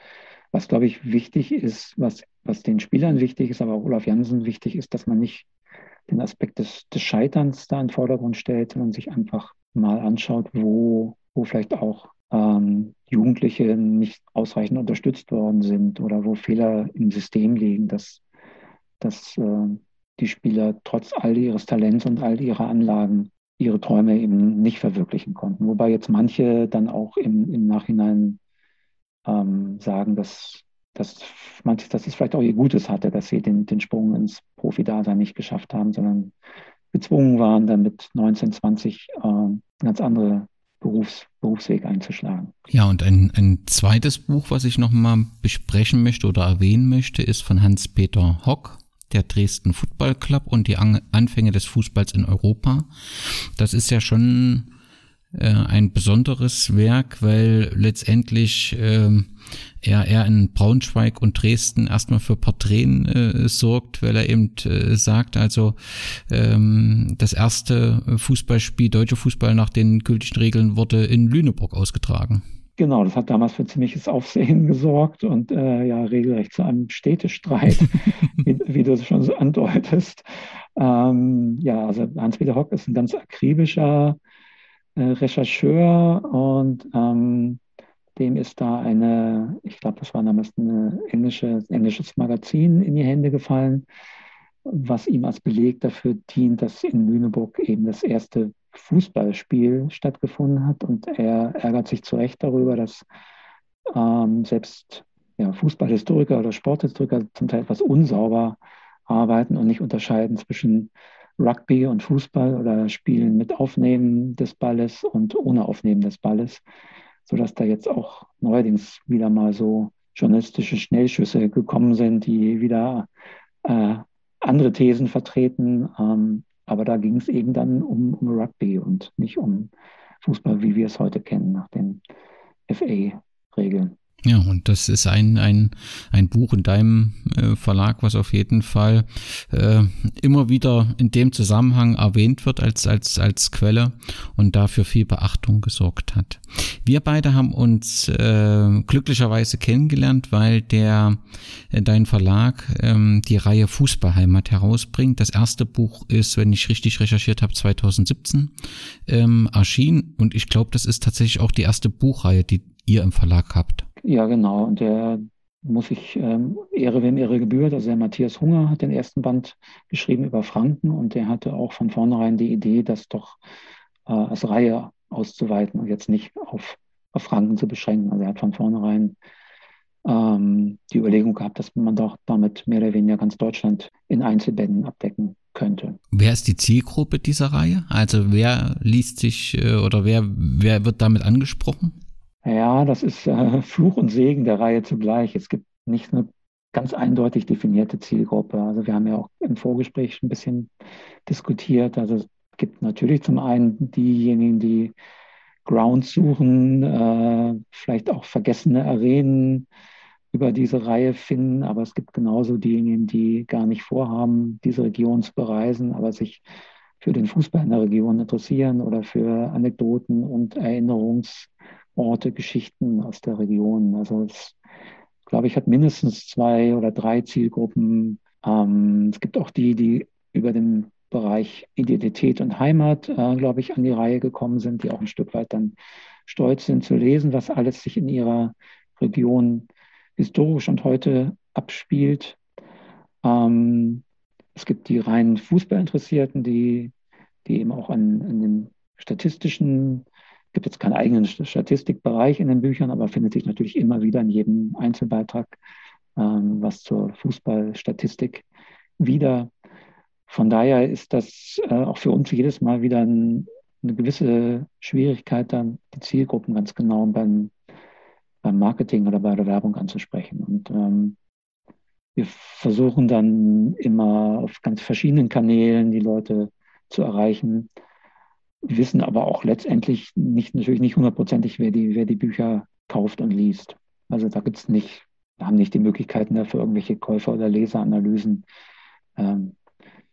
was, glaube ich, wichtig ist, was, was den Spielern wichtig ist, aber auch Olaf Jansen wichtig ist, dass man nicht den Aspekt des, des Scheiterns da in den Vordergrund stellt, sondern sich einfach mal anschaut, wo, wo vielleicht auch ähm, Jugendliche nicht ausreichend unterstützt worden sind oder wo Fehler im System liegen, dass, dass äh, die Spieler trotz all ihres Talents und all ihrer Anlagen ihre Träume eben nicht verwirklichen konnten. Wobei jetzt manche dann auch im, im Nachhinein ähm, sagen, dass, dass, manches, dass es vielleicht auch ihr Gutes hatte, dass sie den, den Sprung ins Profi-Dasein nicht geschafft haben, sondern gezwungen waren, dann mit 19, 20 äh, ganz andere Berufs, Berufsweg einzuschlagen. Ja, und ein, ein zweites Buch, was ich nochmal besprechen möchte oder erwähnen möchte, ist von Hans-Peter Hock, der Dresden Football Club und die Anfänge des Fußballs in Europa. Das ist ja schon äh, ein besonderes Werk, weil letztendlich äh, er, er in Braunschweig und Dresden erstmal für Porträten äh, sorgt, weil er eben äh, sagt, also ähm, das erste Fußballspiel, deutsche Fußball nach den gültigen Regeln wurde in Lüneburg ausgetragen. Genau, das hat damals für ziemliches Aufsehen gesorgt und äh, ja regelrecht zu einem Städtestreit, wie, wie, du es schon so andeutest. Ähm, ja, also Hans-Peter Hock ist ein ganz akribischer äh, Rechercheur und ähm, dem ist da eine, ich glaube, das war damals ein englische, englisches Magazin in die Hände gefallen, was ihm als Beleg dafür dient, dass in Lüneburg eben das erste Fußballspiel stattgefunden hat. Und er ärgert sich zu Recht darüber, dass ähm, selbst ja, Fußballhistoriker oder Sporthistoriker zum Teil etwas unsauber arbeiten und nicht unterscheiden zwischen Rugby und Fußball oder Spielen mit Aufnehmen des Balles und ohne Aufnehmen des Balles sodass da jetzt auch neuerdings wieder mal so journalistische Schnellschüsse gekommen sind, die wieder äh, andere Thesen vertreten. Ähm, aber da ging es eben dann um, um Rugby und nicht um Fußball, wie wir es heute kennen, nach den FA-Regeln. Ja, und das ist ein, ein, ein Buch in deinem äh, Verlag, was auf jeden Fall äh, immer wieder in dem Zusammenhang erwähnt wird als, als, als Quelle und dafür viel Beachtung gesorgt hat. Wir beide haben uns äh, glücklicherweise kennengelernt, weil der äh, dein Verlag ähm, die Reihe Fußballheimat herausbringt. Das erste Buch ist, wenn ich richtig recherchiert habe, 2017 ähm, erschienen und ich glaube, das ist tatsächlich auch die erste Buchreihe, die ihr im Verlag habt. Ja, genau. Und der muss ich ähm, Ehre, wem Ehre gebührt. Also der Matthias Hunger hat den ersten Band geschrieben über Franken und der hatte auch von vornherein die Idee, das doch äh, als Reihe auszuweiten und jetzt nicht auf, auf Franken zu beschränken. Also er hat von vornherein ähm, die Überlegung gehabt, dass man doch damit mehr oder weniger ganz Deutschland in Einzelbänden abdecken könnte. Wer ist die Zielgruppe dieser Reihe? Also wer liest sich äh, oder wer, wer wird damit angesprochen? Ja, das ist äh, Fluch und Segen der Reihe zugleich. Es gibt nicht eine ganz eindeutig definierte Zielgruppe. Also wir haben ja auch im Vorgespräch ein bisschen diskutiert. Also es gibt natürlich zum einen diejenigen, die Ground suchen, äh, vielleicht auch vergessene Arenen über diese Reihe finden, aber es gibt genauso diejenigen, die gar nicht vorhaben, diese Region zu bereisen, aber sich für den Fußball in der Region interessieren oder für Anekdoten und Erinnerungs- Orte, Geschichten aus der Region. Also es, glaube ich, hat mindestens zwei oder drei Zielgruppen. Ähm, es gibt auch die, die über den Bereich Identität und Heimat, äh, glaube ich, an die Reihe gekommen sind, die auch ein Stück weit dann stolz sind zu lesen, was alles sich in ihrer Region historisch und heute abspielt. Ähm, es gibt die reinen Fußballinteressierten, die, die eben auch an, an den statistischen gibt jetzt keinen eigenen Statistikbereich in den Büchern, aber findet sich natürlich immer wieder in jedem Einzelbeitrag ähm, was zur Fußballstatistik wieder. Von daher ist das äh, auch für uns jedes Mal wieder ein, eine gewisse Schwierigkeit, dann die Zielgruppen ganz genau beim, beim Marketing oder bei der Werbung anzusprechen. Und ähm, wir versuchen dann immer auf ganz verschiedenen Kanälen die Leute zu erreichen wissen aber auch letztendlich nicht, natürlich nicht hundertprozentig, wer die, wer die Bücher kauft und liest. Also da gibt es nicht, wir haben nicht die Möglichkeiten dafür, irgendwelche Käufer- oder Leseranalysen, ähm,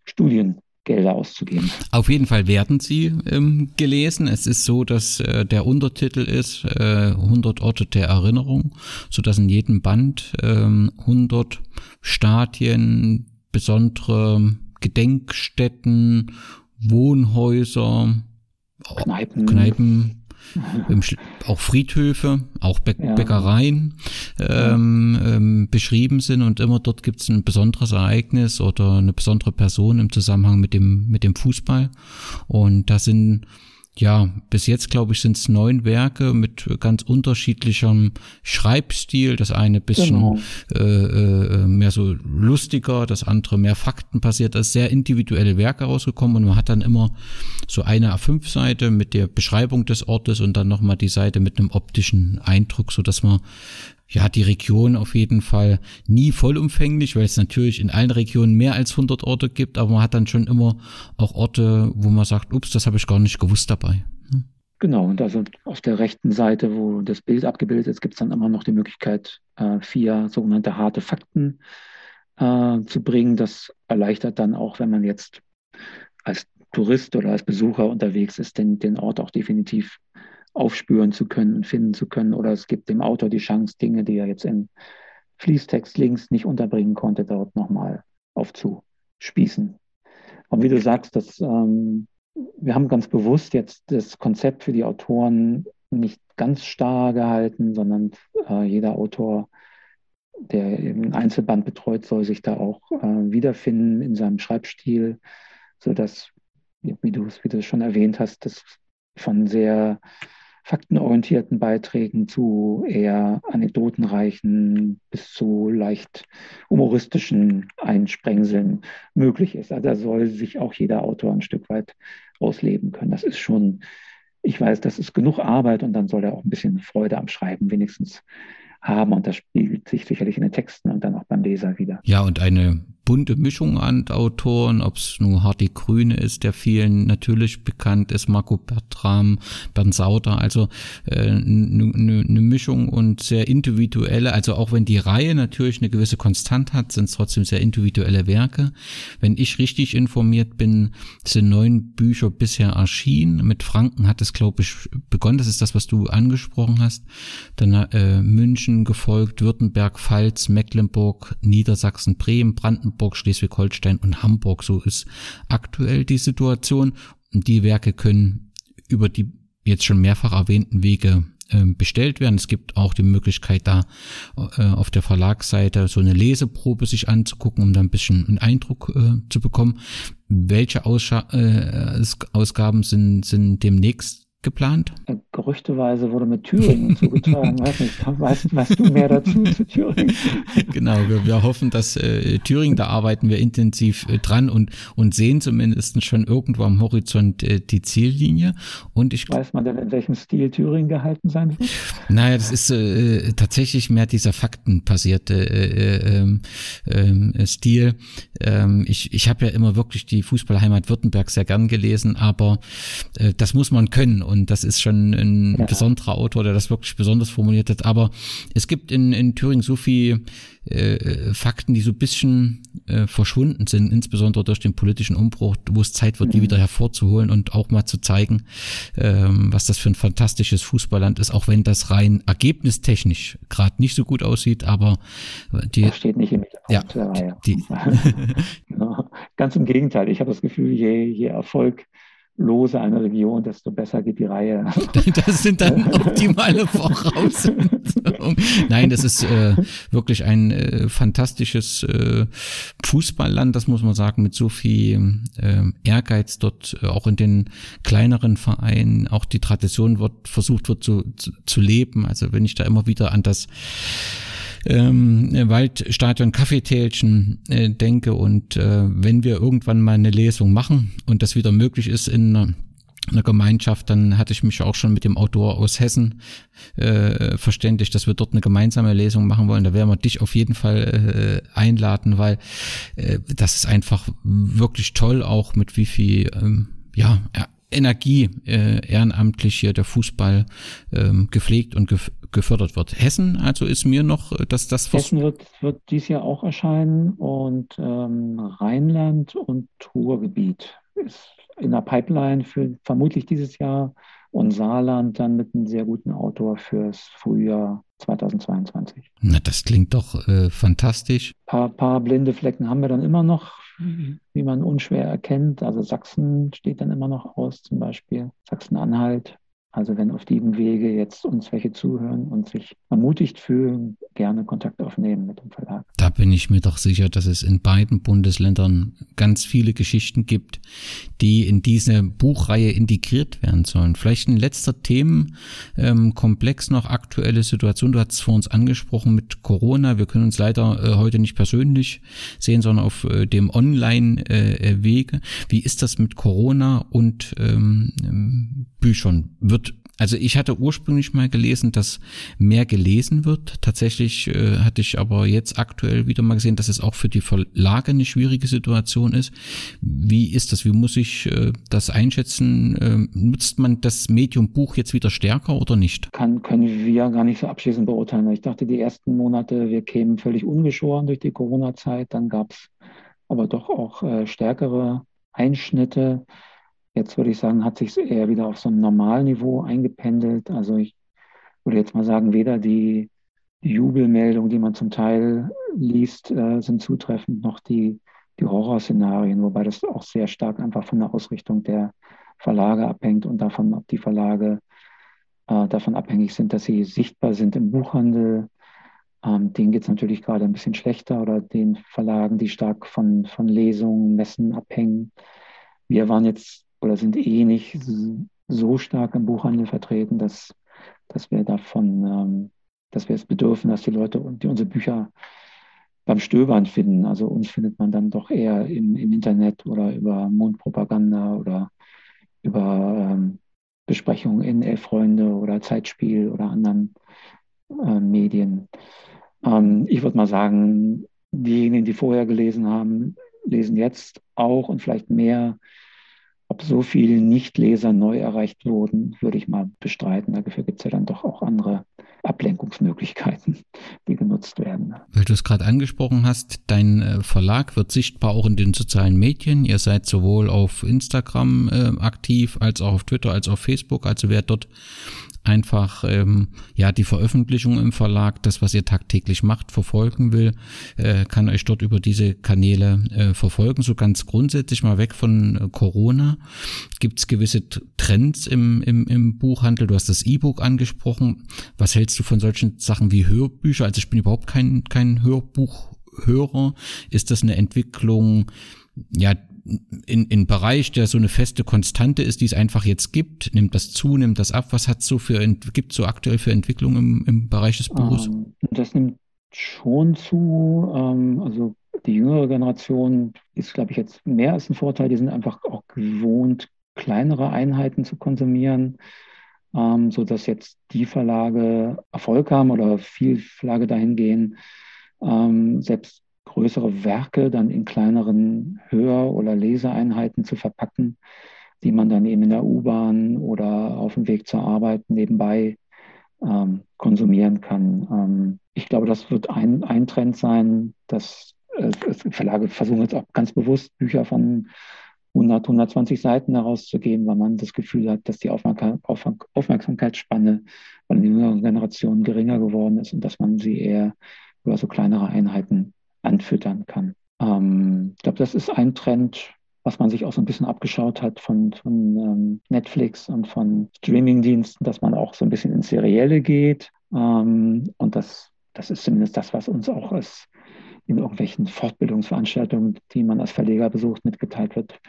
Studiengelder auszugeben. Auf jeden Fall werden sie ähm, gelesen. Es ist so, dass äh, der Untertitel ist äh, 100 Orte der Erinnerung, so dass in jedem Band äh, 100 Stadien, besondere Gedenkstätten, Wohnhäuser, Kneipen, Kneipen auch Friedhöfe, auch Bä ja. Bäckereien ähm, ähm, beschrieben sind und immer dort gibt es ein besonderes Ereignis oder eine besondere Person im Zusammenhang mit dem mit dem Fußball. Und da sind ja, bis jetzt glaube ich sind es neun Werke mit ganz unterschiedlichem Schreibstil. Das eine bisschen genau. äh, äh, mehr so lustiger, das andere mehr faktenbasiert. Das ist sehr individuelle Werke rausgekommen und man hat dann immer so eine A5-Seite mit der Beschreibung des Ortes und dann nochmal die Seite mit einem optischen Eindruck, so dass man ja, die Region auf jeden Fall nie vollumfänglich, weil es natürlich in allen Regionen mehr als 100 Orte gibt, aber man hat dann schon immer auch Orte, wo man sagt, ups, das habe ich gar nicht gewusst dabei. Hm. Genau, und also auf der rechten Seite, wo das Bild abgebildet ist, gibt es dann immer noch die Möglichkeit, äh, vier sogenannte harte Fakten äh, zu bringen. Das erleichtert dann auch, wenn man jetzt als Tourist oder als Besucher unterwegs ist, den, den Ort auch definitiv aufspüren zu können finden zu können. Oder es gibt dem Autor die Chance, Dinge, die er jetzt im Fließtext links nicht unterbringen konnte, dort nochmal aufzuspießen. Und wie du sagst, das, ähm, wir haben ganz bewusst jetzt das Konzept für die Autoren nicht ganz starr gehalten, sondern äh, jeder Autor, der ein Einzelband betreut, soll sich da auch äh, wiederfinden in seinem Schreibstil, sodass, wie du es schon erwähnt hast, das von sehr faktenorientierten Beiträgen zu eher anekdotenreichen bis zu leicht humoristischen Einsprengseln möglich ist. Also da soll sich auch jeder Autor ein Stück weit ausleben können. Das ist schon, ich weiß, das ist genug Arbeit und dann soll er auch ein bisschen Freude am Schreiben wenigstens haben und das spiegelt sich sicherlich in den Texten und dann auch beim Leser wieder. Ja, und eine bunte Mischung an Autoren, ob es nur Hardy Grüne ist, der vielen natürlich bekannt ist, Marco Bertram, Bernd Sauter, also eine äh, ne, ne Mischung und sehr individuelle, also auch wenn die Reihe natürlich eine gewisse Konstant hat, sind es trotzdem sehr individuelle Werke. Wenn ich richtig informiert bin, sind neun Bücher bisher erschienen. Mit Franken hat es, glaube ich, begonnen. Das ist das, was du angesprochen hast. Dann äh, München gefolgt, Württemberg, Pfalz, Mecklenburg, Niedersachsen, Bremen, Brandenburg, Schleswig-Holstein und Hamburg. So ist aktuell die Situation. Die Werke können über die jetzt schon mehrfach erwähnten Wege ähm, bestellt werden. Es gibt auch die Möglichkeit, da äh, auf der Verlagsseite so eine Leseprobe sich anzugucken, um da ein bisschen einen Eindruck äh, zu bekommen. Welche äh, Ausgaben sind, sind demnächst geplant? Äh, gerüchteweise wurde mit Thüringen zugetragen. Weiß nicht, weißt, weißt, du mehr dazu zu Thüringen? Genau, wir, wir hoffen, dass äh, Thüringen, da arbeiten wir intensiv äh, dran und, und sehen zumindest schon irgendwo am Horizont äh, die Ziellinie. Und ich weiß man denn, in welchem Stil Thüringen gehalten sein wird? Naja, das ist äh, tatsächlich mehr dieser faktenbasierte äh, ähm, äh, Stil. Ähm, ich ich habe ja immer wirklich die Fußballheimat Württemberg sehr gern gelesen, aber äh, das muss man können und das ist schon ein ja. besonderer Autor, der das wirklich besonders formuliert hat. Aber es gibt in, in Thüringen so viel äh, Fakten, die so ein bisschen äh, verschwunden sind, insbesondere durch den politischen Umbruch, wo es Zeit wird, die mhm. wieder hervorzuholen und auch mal zu zeigen, ähm, was das für ein fantastisches Fußballland ist, auch wenn das rein ergebnistechnisch gerade nicht so gut aussieht, aber die das steht nicht im Mittelpunkt. Ja, die, genau. Ganz im Gegenteil, ich habe das Gefühl, je, je Erfolg lose eine Region, desto besser geht die Reihe. Das sind dann optimale Voraussetzungen. Nein, das ist äh, wirklich ein äh, fantastisches äh, Fußballland, das muss man sagen, mit so viel äh, Ehrgeiz dort, äh, auch in den kleineren Vereinen, auch die Tradition wird versucht wird zu, zu, zu leben. Also wenn ich da immer wieder an das ähm, Waldstadion Kaffeetälchen äh, denke und äh, wenn wir irgendwann mal eine Lesung machen und das wieder möglich ist in einer Gemeinschaft, dann hatte ich mich auch schon mit dem Autor aus Hessen äh, verständigt, dass wir dort eine gemeinsame Lesung machen wollen. Da werden wir dich auf jeden Fall äh, einladen, weil äh, das ist einfach wirklich toll, auch mit wie viel ähm, ja, Energie äh, ehrenamtlich hier der Fußball ähm, gepflegt und gef gefördert wird. Hessen also ist mir noch, äh, dass das Hessen wird, wird dies Jahr auch erscheinen und ähm, Rheinland und Ruhrgebiet ist in der Pipeline für vermutlich dieses Jahr und Saarland dann mit einem sehr guten Autor fürs Frühjahr 2022. Na, das klingt doch äh, fantastisch. Ein paar, paar blinde Flecken haben wir dann immer noch, wie man unschwer erkennt. Also Sachsen steht dann immer noch aus, zum Beispiel Sachsen-Anhalt. Also wenn auf diesem Wege jetzt uns welche zuhören und sich ermutigt fühlen, gerne Kontakt aufnehmen mit dem Verlag. Da bin ich mir doch sicher, dass es in beiden Bundesländern ganz viele Geschichten gibt, die in diese Buchreihe integriert werden sollen. Vielleicht ein letzter Themenkomplex ähm, noch, aktuelle Situation. Du hast es vor uns angesprochen mit Corona. Wir können uns leider äh, heute nicht persönlich sehen, sondern auf äh, dem Online-Wege. Äh, Wie ist das mit Corona und ähm, ähm Büchern? Wird also ich hatte ursprünglich mal gelesen, dass mehr gelesen wird. Tatsächlich äh, hatte ich aber jetzt aktuell wieder mal gesehen, dass es auch für die Verlage eine schwierige Situation ist. Wie ist das? Wie muss ich äh, das einschätzen? Äh, nutzt man das Medium Buch jetzt wieder stärker oder nicht? Kann, können wir gar nicht so abschließend beurteilen. Ich dachte, die ersten Monate, wir kämen völlig ungeschoren durch die Corona-Zeit. Dann gab es aber doch auch äh, stärkere Einschnitte. Jetzt würde ich sagen, hat sich eher wieder auf so ein Normalniveau eingependelt. Also ich würde jetzt mal sagen, weder die, Jubelmeldungen, die man zum Teil liest, äh, sind zutreffend, noch die, die Horrorszenarien, wobei das auch sehr stark einfach von der Ausrichtung der Verlage abhängt und davon, ob die Verlage äh, davon abhängig sind, dass sie sichtbar sind im Buchhandel. Ähm, denen geht es natürlich gerade ein bisschen schlechter oder den Verlagen, die stark von, von Lesungen, Messen abhängen. Wir waren jetzt oder sind eh nicht so stark im Buchhandel vertreten, dass, dass wir davon, ähm, dass wir es bedürfen, dass die Leute die unsere Bücher beim Stöbern finden. Also uns findet man dann doch eher im, im Internet oder über Mundpropaganda oder über ähm, Besprechungen in Elf Freunde oder Zeitspiel oder anderen äh, Medien. Ähm, ich würde mal sagen, diejenigen, die vorher gelesen haben, lesen jetzt auch und vielleicht mehr. Ob so viele Nichtleser neu erreicht wurden, würde ich mal bestreiten. Dafür gibt es ja dann doch auch andere Ablenkungsmöglichkeiten, die genutzt werden. Weil du es gerade angesprochen hast, dein äh, Verlag wird sichtbar auch in den sozialen Medien. Ihr seid sowohl auf Instagram äh, aktiv als auch auf Twitter als auch auf Facebook. Also wer dort einfach ähm, ja die Veröffentlichung im Verlag, das was ihr tagtäglich macht, verfolgen will, äh, kann euch dort über diese Kanäle äh, verfolgen. So ganz grundsätzlich mal weg von äh, Corona. Gibt es gewisse Trends im, im, im Buchhandel? Du hast das E-Book angesprochen. Was hältst du von solchen Sachen wie Hörbücher? Also ich bin überhaupt kein, kein Hörbuchhörer. Ist das eine Entwicklung, ja, in, in Bereich, der so eine feste Konstante ist, die es einfach jetzt gibt? Nimmt das zu, nimmt das ab? Was hat so für gibt so aktuell für Entwicklungen im, im Bereich des Buches? Ähm, das nimmt schon zu. Ähm, also die jüngere Generation ist, glaube ich, jetzt mehr als ein Vorteil. Die sind einfach auch gewohnt, kleinere Einheiten zu konsumieren, ähm, so dass jetzt die Verlage Erfolg haben oder viel Verlage dahin gehen, ähm, selbst größere Werke dann in kleineren Hör- oder Leseeinheiten zu verpacken, die man dann eben in der U-Bahn oder auf dem Weg zur Arbeit nebenbei ähm, konsumieren kann. Ähm, ich glaube, das wird ein, ein Trend sein, dass äh, Verlage versuchen jetzt auch ganz bewusst Bücher von 100, 120 Seiten herauszugeben, weil man das Gefühl hat, dass die Aufmerksamkeitsspanne bei den jüngeren Generationen geringer geworden ist und dass man sie eher über so kleinere Einheiten anfüttern kann. Ähm, ich glaube, das ist ein Trend, was man sich auch so ein bisschen abgeschaut hat von, von ähm, Netflix und von Streamingdiensten, dass man auch so ein bisschen ins Serielle geht. Ähm, und das, das ist zumindest das, was uns auch als in irgendwelchen Fortbildungsveranstaltungen, die man als Verleger besucht, mitgeteilt wird,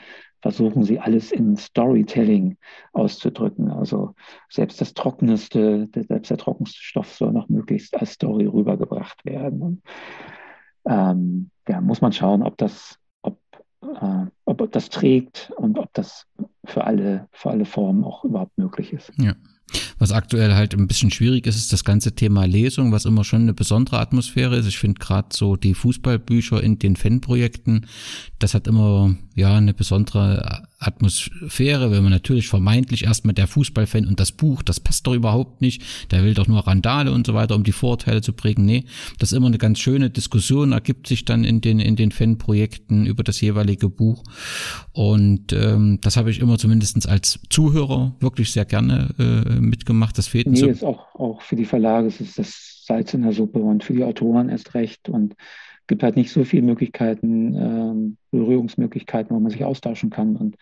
versuchen sie alles in Storytelling auszudrücken. Also selbst das trockenste, selbst der trockenste Stoff soll noch möglichst als Story rübergebracht werden ähm, ja, muss man schauen, ob das, ob, äh, ob das trägt und ob das für alle, für alle Formen auch überhaupt möglich ist. Ja. Was aktuell halt ein bisschen schwierig ist, ist das ganze Thema Lesung, was immer schon eine besondere Atmosphäre ist. Ich finde gerade so die Fußballbücher in den Fanprojekten, das hat immer ja eine besondere Atmosphäre, wenn man natürlich vermeintlich erstmal der Fußballfan und das Buch, das passt doch überhaupt nicht, der will doch nur Randale und so weiter, um die Vorteile zu prägen. Nee, das ist immer eine ganz schöne Diskussion, ergibt sich dann in den, in den Fanprojekten über das jeweilige Buch. Und ähm, das habe ich immer zumindestens als Zuhörer wirklich sehr gerne äh, mitgemacht. Das fehlt nee, so. ist auch, auch für die Verlage, es ist das Salz in der Suppe und für die Autoren erst recht. Und gibt halt nicht so viele Möglichkeiten, ähm, Berührungsmöglichkeiten, wo man sich austauschen kann. Und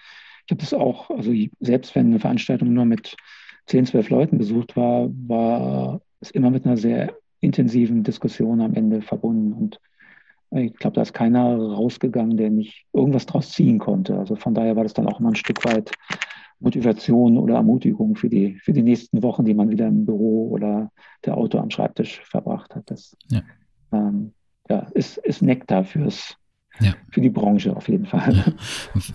ich habe das auch, also selbst wenn eine Veranstaltung nur mit 10, 12 Leuten besucht war, war es immer mit einer sehr intensiven Diskussion am Ende verbunden. Und ich glaube, da ist keiner rausgegangen, der nicht irgendwas draus ziehen konnte. Also von daher war das dann auch immer ein Stück weit Motivation oder Ermutigung für die, für die nächsten Wochen, die man wieder im Büro oder der Auto am Schreibtisch verbracht hat. Das ja. ähm, ja, ist, ist Nektar fürs, ja. für die Branche auf jeden Fall. Ja.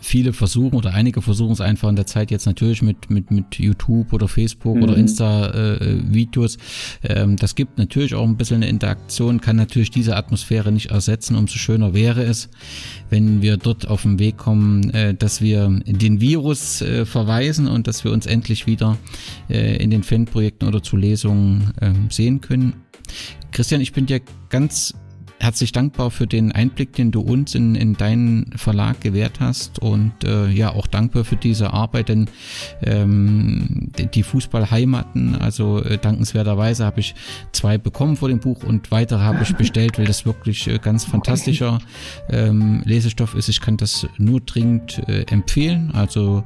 Viele versuchen oder einige versuchen es einfach in der Zeit jetzt natürlich mit, mit, mit YouTube oder Facebook mhm. oder Insta-Videos. Äh, ähm, das gibt natürlich auch ein bisschen eine Interaktion, kann natürlich diese Atmosphäre nicht ersetzen. Umso schöner wäre es, wenn wir dort auf den Weg kommen, äh, dass wir den Virus äh, verweisen und dass wir uns endlich wieder äh, in den Fanprojekten oder zu Lesungen ähm, sehen können. Christian, ich bin dir ganz herzlich dankbar für den Einblick, den du uns in, in deinen Verlag gewährt hast und äh, ja auch dankbar für diese Arbeit, denn ähm, die Fußballheimaten, also äh, dankenswerterweise habe ich zwei bekommen vor dem Buch und weitere habe ich bestellt, weil das wirklich äh, ganz fantastischer ähm, Lesestoff ist. Ich kann das nur dringend äh, empfehlen, also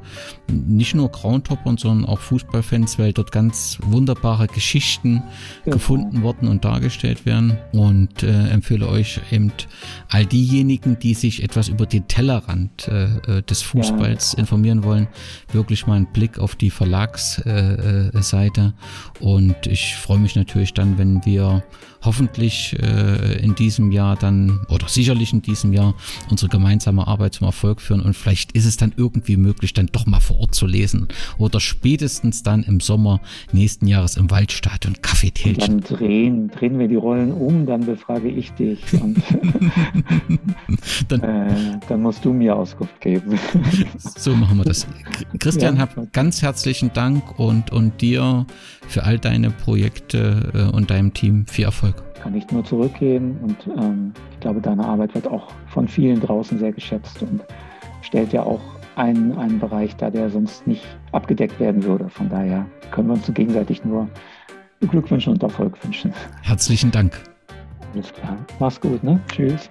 nicht nur Groundhoppern, sondern auch Fußballfans, weil dort ganz wunderbare Geschichten ja. gefunden worden und dargestellt werden und äh, empfehle euch eben all diejenigen, die sich etwas über den Tellerrand äh, äh des Fußballs ja. informieren wollen, wirklich mal einen Blick auf die Verlagsseite. Äh, und ich freue mich natürlich dann, wenn wir hoffentlich äh, in diesem Jahr dann oder sicherlich in diesem Jahr unsere gemeinsame Arbeit zum Erfolg führen und vielleicht ist es dann irgendwie möglich, dann doch mal vor Ort zu lesen oder spätestens dann im Sommer nächsten Jahres im Waldstadion Kaffeetälchen. Dann drehen, drehen wir die Rollen um, dann befrage ich dich. dann, äh, dann, musst du mir Auskunft geben. so machen wir das. Christian, ja. hab ganz herzlichen Dank und, und dir für all deine Projekte äh, und deinem Team viel Erfolg. Kann ich nur zurückgeben und ähm, ich glaube, deine Arbeit wird auch von vielen draußen sehr geschätzt und stellt ja auch einen, einen Bereich dar, der sonst nicht abgedeckt werden würde. Von daher können wir uns gegenseitig nur Glückwünsche und Erfolg wünschen. Herzlichen Dank. Alles klar. Mach's gut, ne? Tschüss.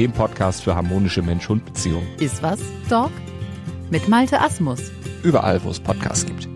dem Podcast für harmonische Mensch-Hund-Beziehungen. Iswas Dog? Mit Malte Asmus. Überall, wo es Podcasts gibt.